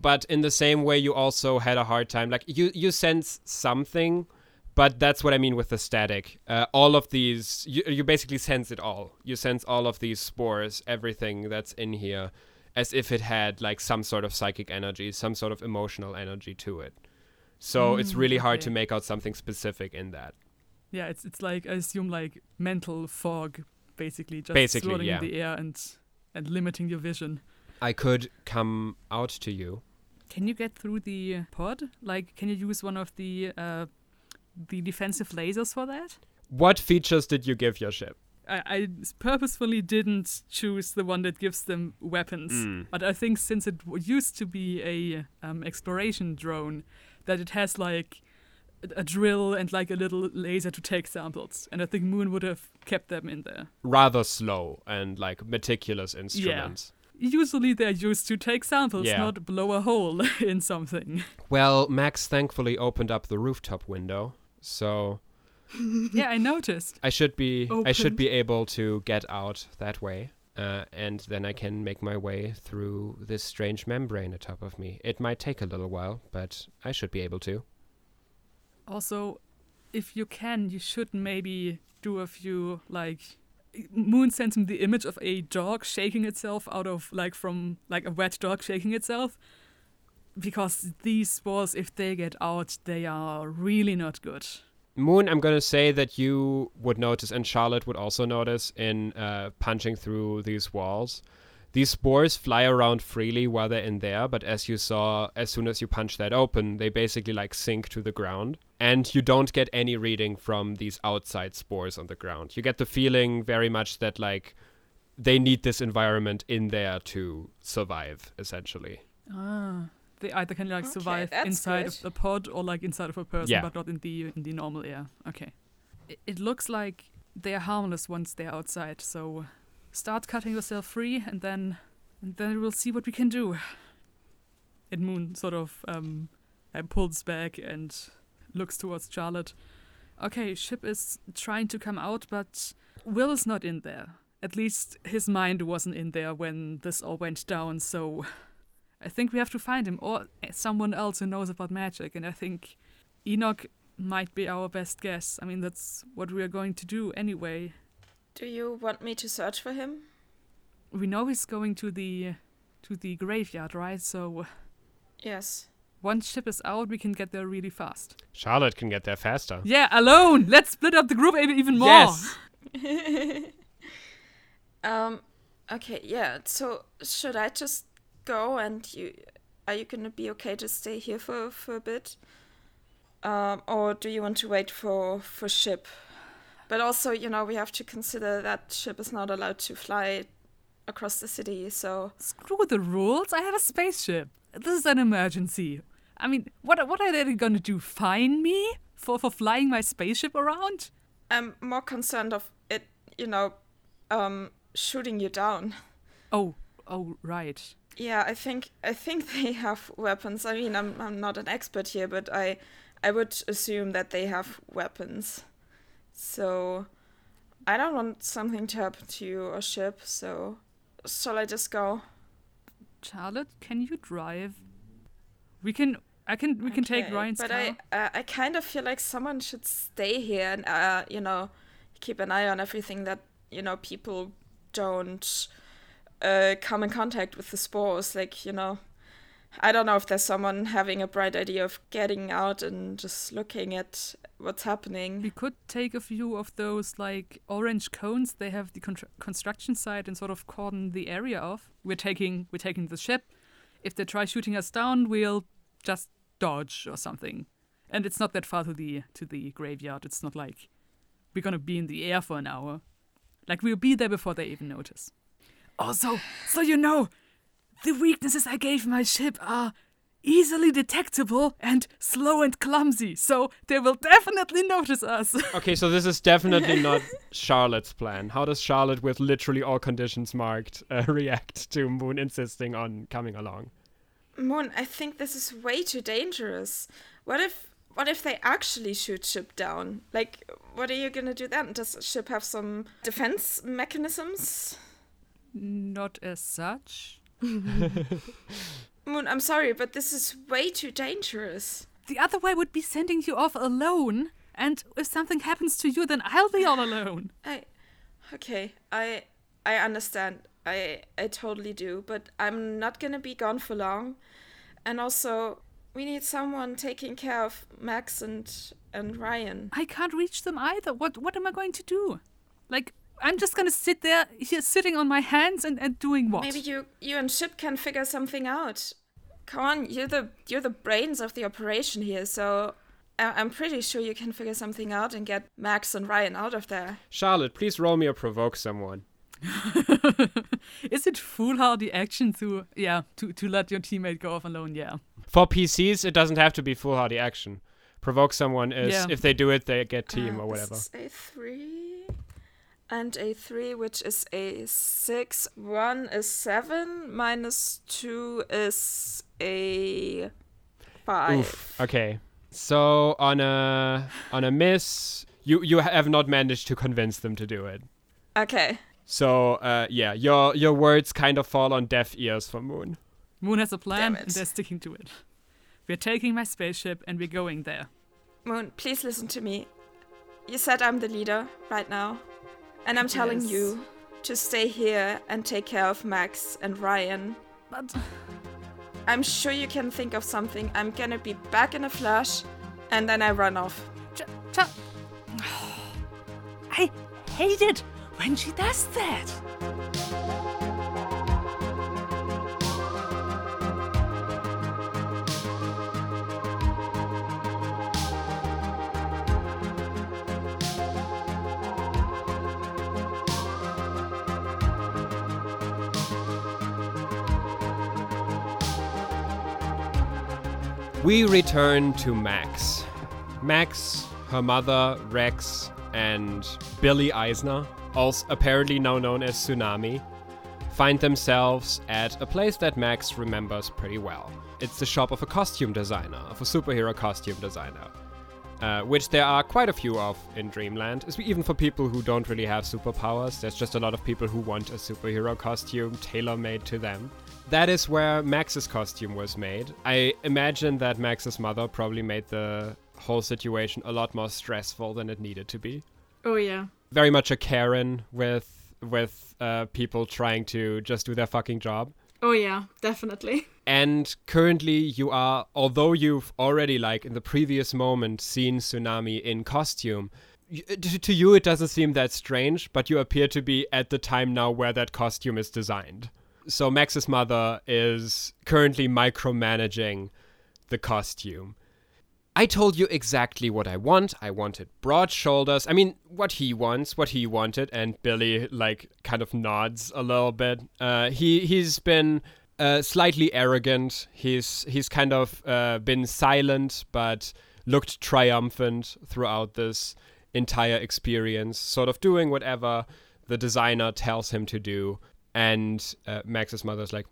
but in the same way, you also had a hard time. Like you, you sense something, but that's what I mean with the static. Uh, all of these, you, you basically sense it all. You sense all of these spores, everything that's in here, as if it had like some sort of psychic energy, some sort of emotional energy to it. So it's Mm, really hard to make out something specific in that. Yeah, it's it's like I assume like mental fog, basically just Basically, floating yeah. in the air and and limiting your vision. I could come out to you. Can you get through the pod? Like, can you use one of the uh, the defensive lasers for that? What features did you give your ship? I, I purposefully didn't choose the one that gives them weapons, Mm. but I think since it w- used to be a um, exploration drone, that it has like a, a drill and like a little laser to take samples, and I think Moon would have kept them in there. Rather slow and like meticulous instruments. Usually they're used to take samples, Yeah. not blow a hole in something. Well, Max thankfully opened up the rooftop window, so yeah, I noticed. I should be I should be able to get out that way, uh, and then I can make my way through this strange membrane atop of me. It might take a little while, but I should be able to. Also, if you can, you should maybe do a few like Moon sends him the image of a dog shaking itself out of like from like a wet dog shaking itself. Because these spores, if they get out, they are really not good. Moon, I'm gonna say that you would notice, and Charlotte would also notice in uh, punching through these walls. These spores fly around freely while they're in there, but as you saw, as soon as you punch that open, they basically like sink to the ground. And you don't get any reading from these outside spores on the ground. You get the feeling very much that like they need this environment in there to survive, essentially. Ah. They either can like Okay, survive that's inside good. of the pod or like inside of a person, Yeah. but not in the in the normal air. Okay. It, it looks like they are harmless once they're outside. So start cutting yourself free, and then and then we'll see what we can do. And Moon sort of um, pulls back and looks towards Charlotte. Okay, ship is trying to come out, but Will is not in there. At least his mind wasn't in there when this all went down. So I think we have to find him or someone else who knows about magic. And I think Enoch might be our best guess. I mean, that's what we are going to do anyway. Do you want me to search for him? We know he's going to the to the graveyard, right? So Yes. Once ship is out, we can get there really fast. Charlotte can get there faster. Yeah, alone. Let's split up the group even more. Yes. Um. Okay. Yeah. So should I just go and you? Are you gonna be okay to stay here for for a bit? Um. Or do you want to wait for for ship? But also, you know, we have to consider that ship is not allowed to fly across the city. So Screw the rules. I have a spaceship. This is an emergency. I mean, what what are they gonna do? Fine me for for flying my spaceship around? I'm more concerned of it. You know, um, shooting you down. Oh, oh, right. Yeah, I think I think they have weapons. I mean, I'm I'm not an expert here, but I I would assume that they have weapons. So I don't want something to happen to you or ship. So shall I just go? Charlotte, can you drive? We can. I can. We can take Ryan's But car. I uh, I kind of feel like someone should stay here and uh you know keep an eye on everything that you know people don't uh come in contact with the spores. Like you know. I don't know if there's someone having a bright idea of getting out and just looking at what's happening. We could take a few of those like orange cones they have the contr construction site and sort of cordon the area off. We're taking we're taking the ship. If they try shooting us down, we'll just dodge or something. And it's not that far to the to the graveyard. It's not like we're gonna be in the air for an hour. Like we'll be there before they even notice. Also, so you know, the weaknesses I gave my ship are easily detectable and slow and clumsy, so they will definitely notice us. Okay, so this is definitely not Charlotte's plan. How does Charlotte, with literally all conditions marked, uh, react to Moon insisting on coming along? Moon, I think this is way too dangerous. What if what if they actually shoot ship down? Like what are you gonna do then? Does ship have some defense mechanisms? Not as such. Moon, I'm sorry, but this is way too dangerous. The other way would be sending you off alone, and if something happens to you, then I'll be all alone. I okay, I I understand. I I totally do, but I'm not gonna be gone for long. And also we need someone taking care of Max and and Ryan. I can't reach them either. What what am I going to do? Like, I'm just gonna sit there here sitting on my hands and, and doing what? Maybe you you and Ship can figure something out. Come on, you're the you're the brains of the operation here, so I- I'm pretty sure you can figure something out and get Max and Ryan out of there. Charlotte, please roll me or provoke someone. Is it foolhardy action to yeah, to, to let your teammate go off alone, yeah. For PCs, it doesn't have to be foolhardy action. Provoke someone is Yeah. if they do it, they get team Uh, or whatever. This is a three and a three, which is a six. One is seven. Minus two is a five. Oof. Okay. So on a on a miss, you you have not managed to convince them to do it. Okay. So uh, yeah, your your words kind of fall on deaf ears for Moon. Moon has a plan and they're sticking to it. We're taking my spaceship and we're going there. Moon, please listen to me. You said I'm the leader right now. And I'm telling Yes. you to stay here and take care of Max and Ryan. But I'm sure you can think of something. I'm gonna be back in a flash. And then I run off. Ch- ch- I hate it when she does that. We return to Max. Max, her mother, Rex, and Billy Eisner, also apparently now known as Tsunami, find themselves at a place that Max remembers pretty well. It's the shop of a costume designer, of a superhero costume designer, uh, which there are quite a few of in Dreamland, even for people who don't really have superpowers. There's just a lot of people who want a superhero costume tailor made to them. That is where Max's costume was made. I imagine that Max's mother probably made the whole situation a lot more stressful than it needed to be. Oh yeah. Very much a Karen with with uh, people trying to just do their fucking job. Oh yeah, definitely. And currently, you are, although you've already, like in the previous moment, seen Tsunami in costume, to, to you it doesn't seem that strange, but you appear to be at the time now where that costume is designed. So Max's mother is currently micromanaging the costume. I told you exactly what I want. I wanted broad shoulders. I mean, what he wants, what he wanted, and Billy like kind of nods a little bit. Uh, he he's been uh, slightly arrogant. He's he's kind of uh, been silent, but looked triumphant throughout this entire experience, sort of doing whatever the designer tells him to do. And uh, Max's mother's like,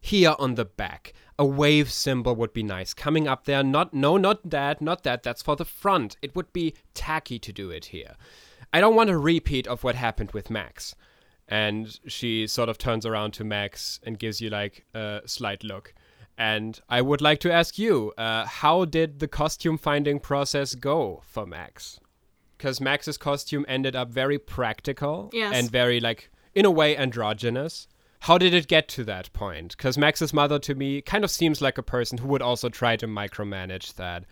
here on the back. A wave symbol would be nice. Coming up there not no not that not that. That's for the front. It would be tacky to do it here. I don't want a repeat of what happened with max. And she sort of turns around to max and gives you like a slight look. And i would like to ask you uh, how did the costume finding process go for max? Because max's costume ended up very practical Yes. and very like in a way androgynous how did it get to that point? Because Max's mother, to me, kind of seems like a person who would also try to micromanage that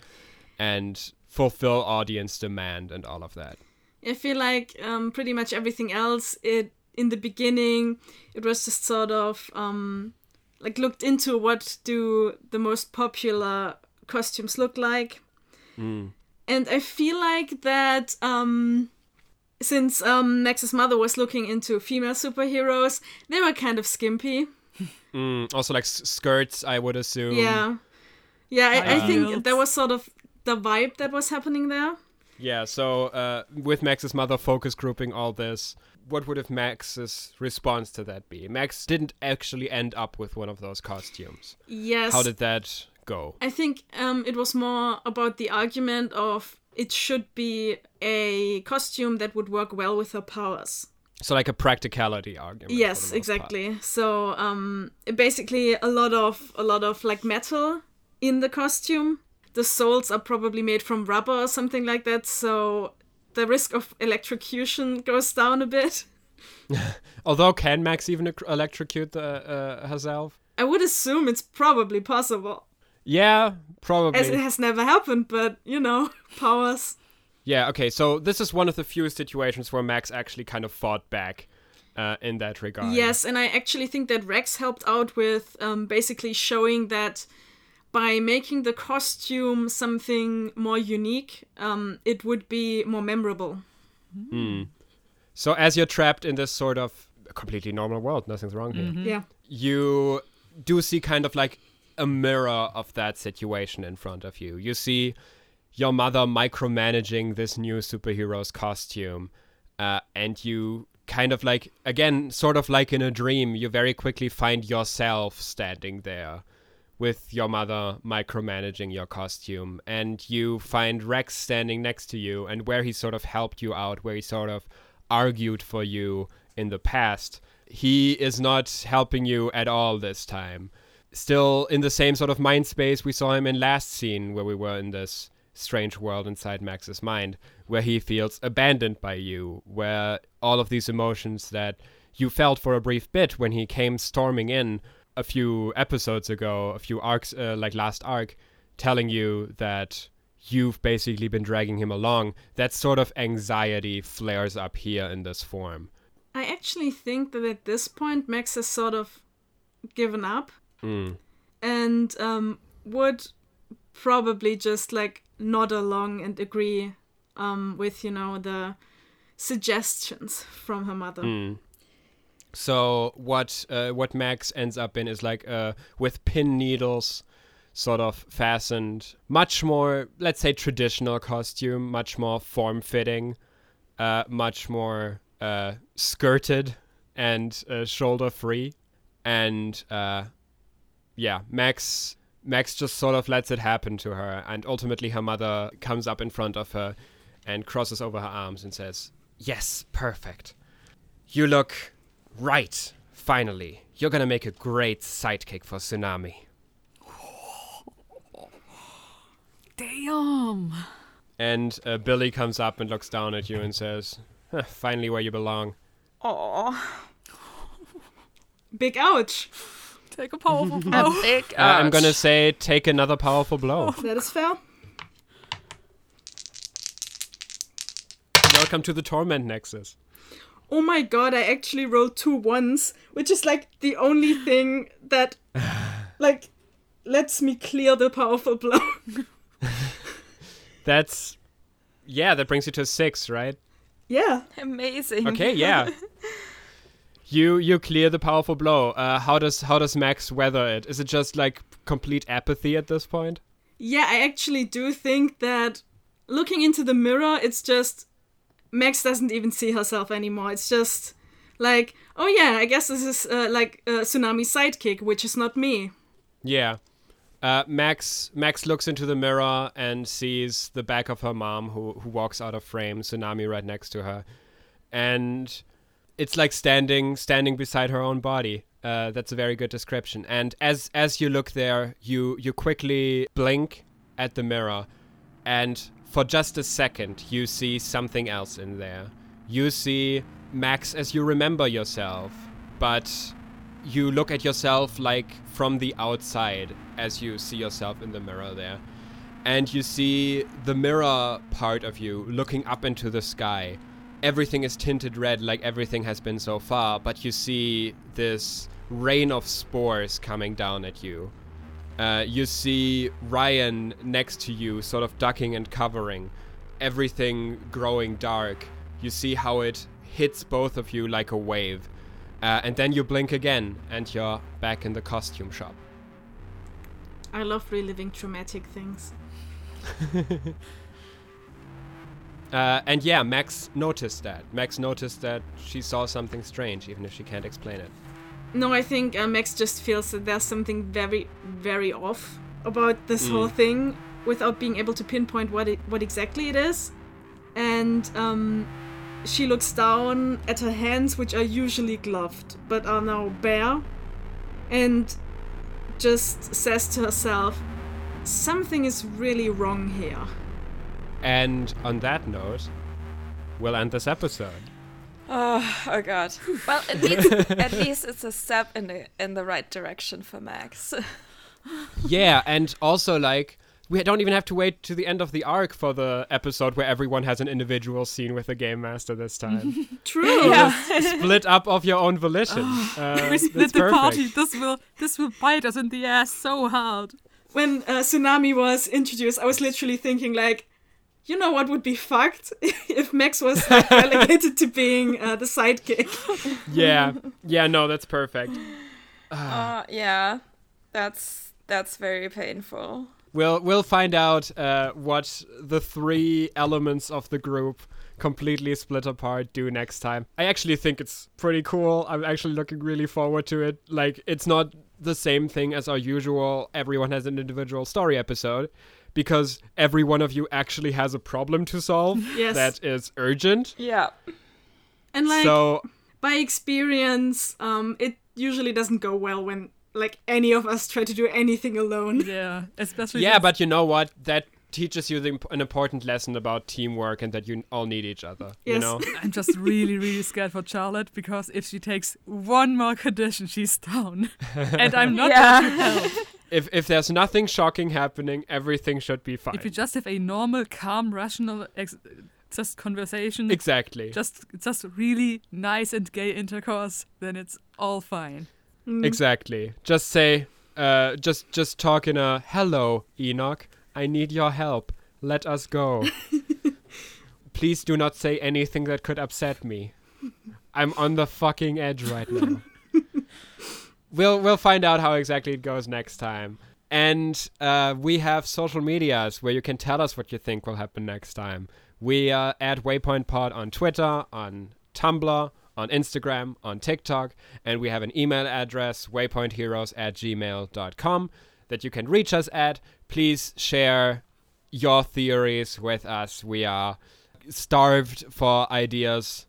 and fulfill audience demand and all of that. I feel like um, pretty much everything else. It in the beginning, it was just sort of um, like looked into what do the most popular costumes look like, and I feel like that um, since um, Max's mother was looking into female superheroes, they were kind of skimpy. Mm, also, like s- skirts, I would assume. Yeah, yeah. I, I think heels. that was sort of the vibe that was happening there. Yeah, so uh, with Max's mother focus grouping all this, what would have Max's response to that be? Max didn't actually end up with one of those costumes. Yes. How did that go? I think um, it was more about the argument of it should be a costume that would work well with her powers. So, like a practicality argument. yes, most part. exactly. So um, basically, a lot of a lot of like metal in the costume. The soles are probably made from rubber or something like that. So the risk of electrocution goes down a bit. Although, can Max even electrocute the, uh, herself? I would assume it's probably possible, Yeah, probably. as it has never happened. But you know, powers. Yeah, okay, so this is one of the few situations where Max actually kind of fought back uh, in that regard. Yes, and I actually think that Rex helped out with um, basically showing that by making the costume something more unique, um, it would be more memorable. So as you're trapped in this sort of completely normal world, nothing's wrong here, Yeah. you do see kind of like a mirror of that situation in front of you. You see your mother micromanaging this new superhero's costume, uh, and you kind of like, again, sort of like in a dream, you very quickly find yourself standing there with your mother micromanaging your costume, and you find Rex standing next to you, and where he sort of helped you out, where he sort of argued for you in the past, he is not helping you at all this time. Still in the same sort of mind space we saw him in last scene where we were in this strange world inside Max's mind where he feels abandoned by you, where all of these emotions that you felt for a brief bit when he came storming in a few episodes ago, a few arcs, uh, like last arc, telling you that you've basically been dragging him along, that sort of anxiety flares up here in this form. I actually think that at this point, Max has sort of given up mm. and um, would probably just like nod along and agree um, with, you know, the suggestions from her mother. Mm. So what uh, what Max ends up in is like uh, with pin needles sort of fastened, much more, let's say, traditional costume, much more form fitting, uh, much more uh, skirted and uh, shoulder free. And uh, yeah, Max. Max just sort of lets it happen to her, and ultimately her mother comes up in front of her and crosses over her arms and says, Yes, perfect. You look right, finally. You're gonna make a great sidekick for Tsunami. Damn. And uh, Billy comes up and looks down at you and says, huh, "Finally, where you belong." Oh, big ouch. Take a powerful blow. a big Uh, I'm gonna say, take another powerful blow. That is fair. Welcome to the Torment Nexus. Oh my god, I actually rolled two ones, which is like the only thing that, like, lets me clear the powerful blow. That's, yeah, that brings you to six, right? yeah. Amazing. Okay, yeah. you you clear the powerful blow. Uh, how does how does Max weather it? Is it just like complete apathy at this point? Yeah, I actually do think that looking into the mirror, it's just Max doesn't even see herself anymore. It's just like, oh yeah, I guess this is uh, like a tsunami sidekick, which is not me. Yeah. Uh, Max Max looks into the mirror and sees the back of her mom, who who walks out of frame. Tsunami right next to her, and it's like standing standing beside her own body. Uh, that's a very good description. And as as you look there, you you quickly blink at the mirror, and for just a second, you see something else in there. You see Max as you remember yourself, but you look at yourself like from the outside as you see yourself in the mirror there. And you see the mirror part of you looking up into the sky. Everything is tinted red like everything has been so far, but you see this rain of spores coming down at you. Uh, you see Ryan next to you, sort of ducking and covering, everything growing dark. You see how it hits both of you like a wave. Uh, and then you blink again, and you're back in the costume shop. I love reliving traumatic things. Uh, and yeah, Max noticed that. Max noticed that she saw something strange, even if she can't explain it. No, I think uh, Max just feels that there's something very, very off about this whole thing without being able to pinpoint what it, what exactly it is. And um, she looks down at her hands, which are usually gloved but are now bare, and just says to herself, "Something is really wrong here." And on that note, we'll end this episode. Oh, oh god. Well, at least, at least it's a step in the in the right direction for Max. yeah, and also like we don't even have to wait to the end of the arc for the episode where everyone has an individual scene with the game master this time. True. Yeah. Split up of your own volition. Uh, we split the perfect. party. This will this will bite us in the ass so hard. when uh, Tsunami was introduced, I was literally thinking like, you know what would be fucked if Max was like, relegated to being uh, the sidekick. Yeah, yeah, no, that's perfect. Uh, yeah, that's that's very painful. We'll we'll find out uh, what the three elements of the group completely split apart do next time. I actually think it's pretty cool. I'm actually looking really forward to it. Like it's not the same thing as our usual everyone has an individual story episode because every one of you actually has a problem to solve Yes. that is urgent. Yeah. And like so by experience, um, it usually doesn't go well when like any of us try to do anything alone. Yeah, especially yeah, but you know what? That teaches you the, an important lesson about teamwork and that you all need each other. Yes. You know? I'm just really, really scared for Charlotte because if she takes one more condition, she's down. and I'm not yeah. Going to help. If, if there's nothing shocking happening, everything should be fine. If you just have a normal, calm, rational ex- just conversation. Exactly. Just just really nice and gay intercourse, then it's all fine. Mm. Exactly. Just say uh just just talk in a hello, Enoch. I need your help. Let us go. Please do not say anything that could upset me. I'm on the fucking edge right now. we'll we'll find out how exactly it goes next time. And uh, we have social medias where you can tell us what you think will happen next time. We are at Waypoint Pod on Twitter, on Tumblr, on Instagram, on TikTok, and we have an email address, waypointheroes at gmail.com, that you can reach us at please share your theories with us. We are starved for ideas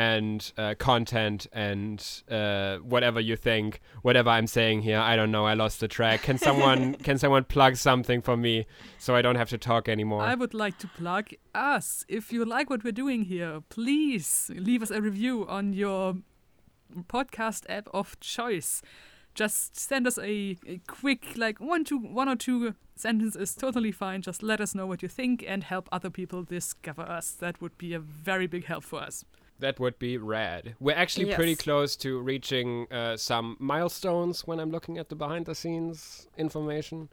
and uh, content and uh, whatever you think, whatever I'm saying here. I don't know. I lost the track. Can someone can someone plug something for me so I don't have to talk anymore? I would like to plug us. If you like what we're doing here, please leave us a review on your podcast app of choice just send us a, a quick like one two one or two sentences is totally fine just let us know what you think and help other people discover us that would be a very big help for us that would be rad. We're actually yes. pretty close to reaching uh, some milestones when i'm looking at the behind the scenes information.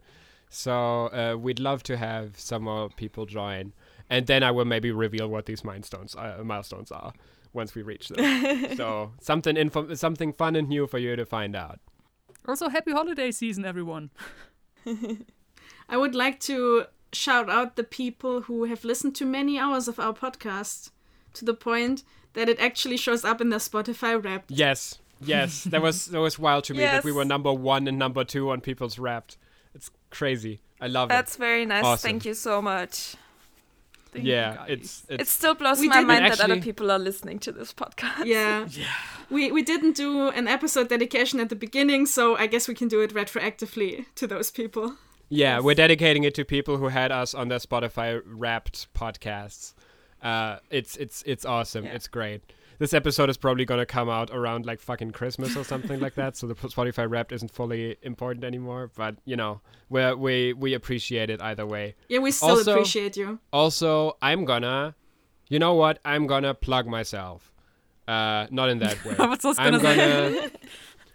So uh, we'd love to have some more people join. And then i will maybe reveal what these milestones uh, milestones are once we reach them. So something info- something fun and new for you to find out. Also, happy holiday season, everyone. I would like to shout out the people who have listened to many hours of our podcast to the point that it actually shows up in the Spotify Wrapped. Yes, yes, that was that was wild to me yes. that we were number one and number two on people's Wrapped. It's crazy. I love That's it. That's very nice. Awesome. Thank you so much. Thank yeah, it's, it's, it still blows my mind actually, that other people are listening to this podcast. Yeah, yeah. We we didn't do an episode dedication at the beginning, so I guess we can do it retroactively to those people. Yeah, yes. we're dedicating it to people who had us on their Spotify Wrapped podcasts. Uh, it's it's it's awesome. Yeah. It's great this episode is probably gonna come out around like fucking Christmas or something like that. So the Spotify Wrapped isn't fully important anymore. But you know, we we we appreciate it either way. Yeah, we still also, appreciate you. Also, I'm gonna, you know what? I'm gonna plug myself. Uh, not in that way. What's I'm gonna, gonna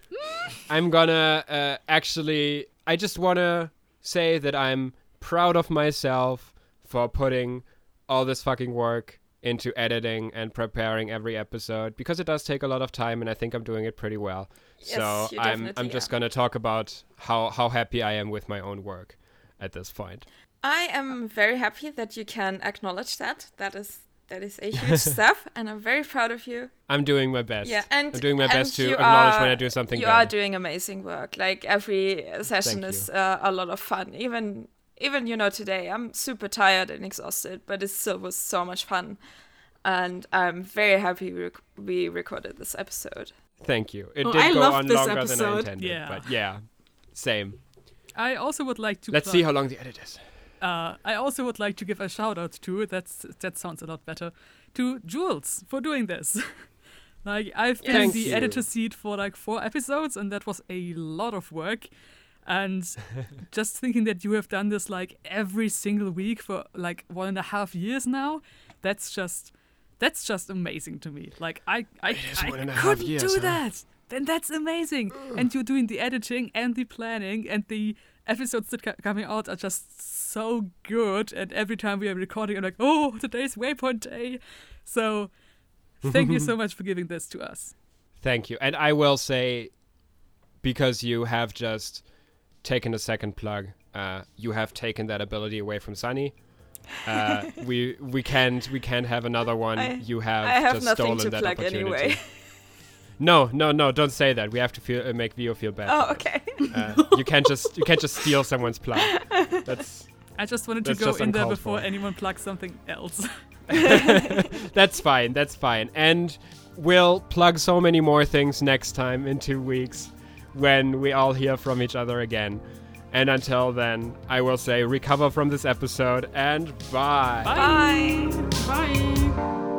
I'm gonna uh, actually. I just wanna say that I'm proud of myself for putting all this fucking work into editing and preparing every episode because it does take a lot of time and I think I'm doing it pretty well. Yes, so I'm I'm just going to talk about how how happy I am with my own work at this point. I am very happy that you can acknowledge that. That is that is a huge step and I'm very proud of you. I'm doing my best. Yeah, and I'm doing my best to acknowledge are, when I do something You bad. are doing amazing work. Like every session is uh, a lot of fun. Even even you know today i'm super tired and exhausted but it still was so much fun and i'm very happy we, rec- we recorded this episode thank you it oh, did I go on longer episode. than i intended yeah. but yeah same i also would like to let's see how long the edit is uh, I also would like to give a shout out to that's that sounds a lot better to Jules for doing this. like I've been in the you. editor seat for like four episodes and that was a lot of work and just thinking that you have done this like every single week for like one and a half years now that's just that's just amazing to me. Like i i, I couldn't years, do huh? that. Then that's amazing. Ugh. and you're doing the editing and the planning and the episodes that are coming out are just so good. And every time we are recording i'm like oh today's waypoint day. So thank you so much for giving this to us. Thank you. And i will say because you have just taken a second plug. Uh, you have taken that ability away from Sunny. Uh, we we can't we can't have another one. I, you have, I have just stolen to that plug opportunity. Anyway. No, no, no! Don't say that. We have to feel, uh, make Vio feel bad. Oh, okay. Uh, you can't just you can't just steal someone's plug. That's. I just wanted to go in there before for. anyone plugs something else. that's fine. That's fine. And we'll plug so many more things next time in two weeks when we all hear from each other again. And until then, I will say recover from this episode and bye. Bye. Bye.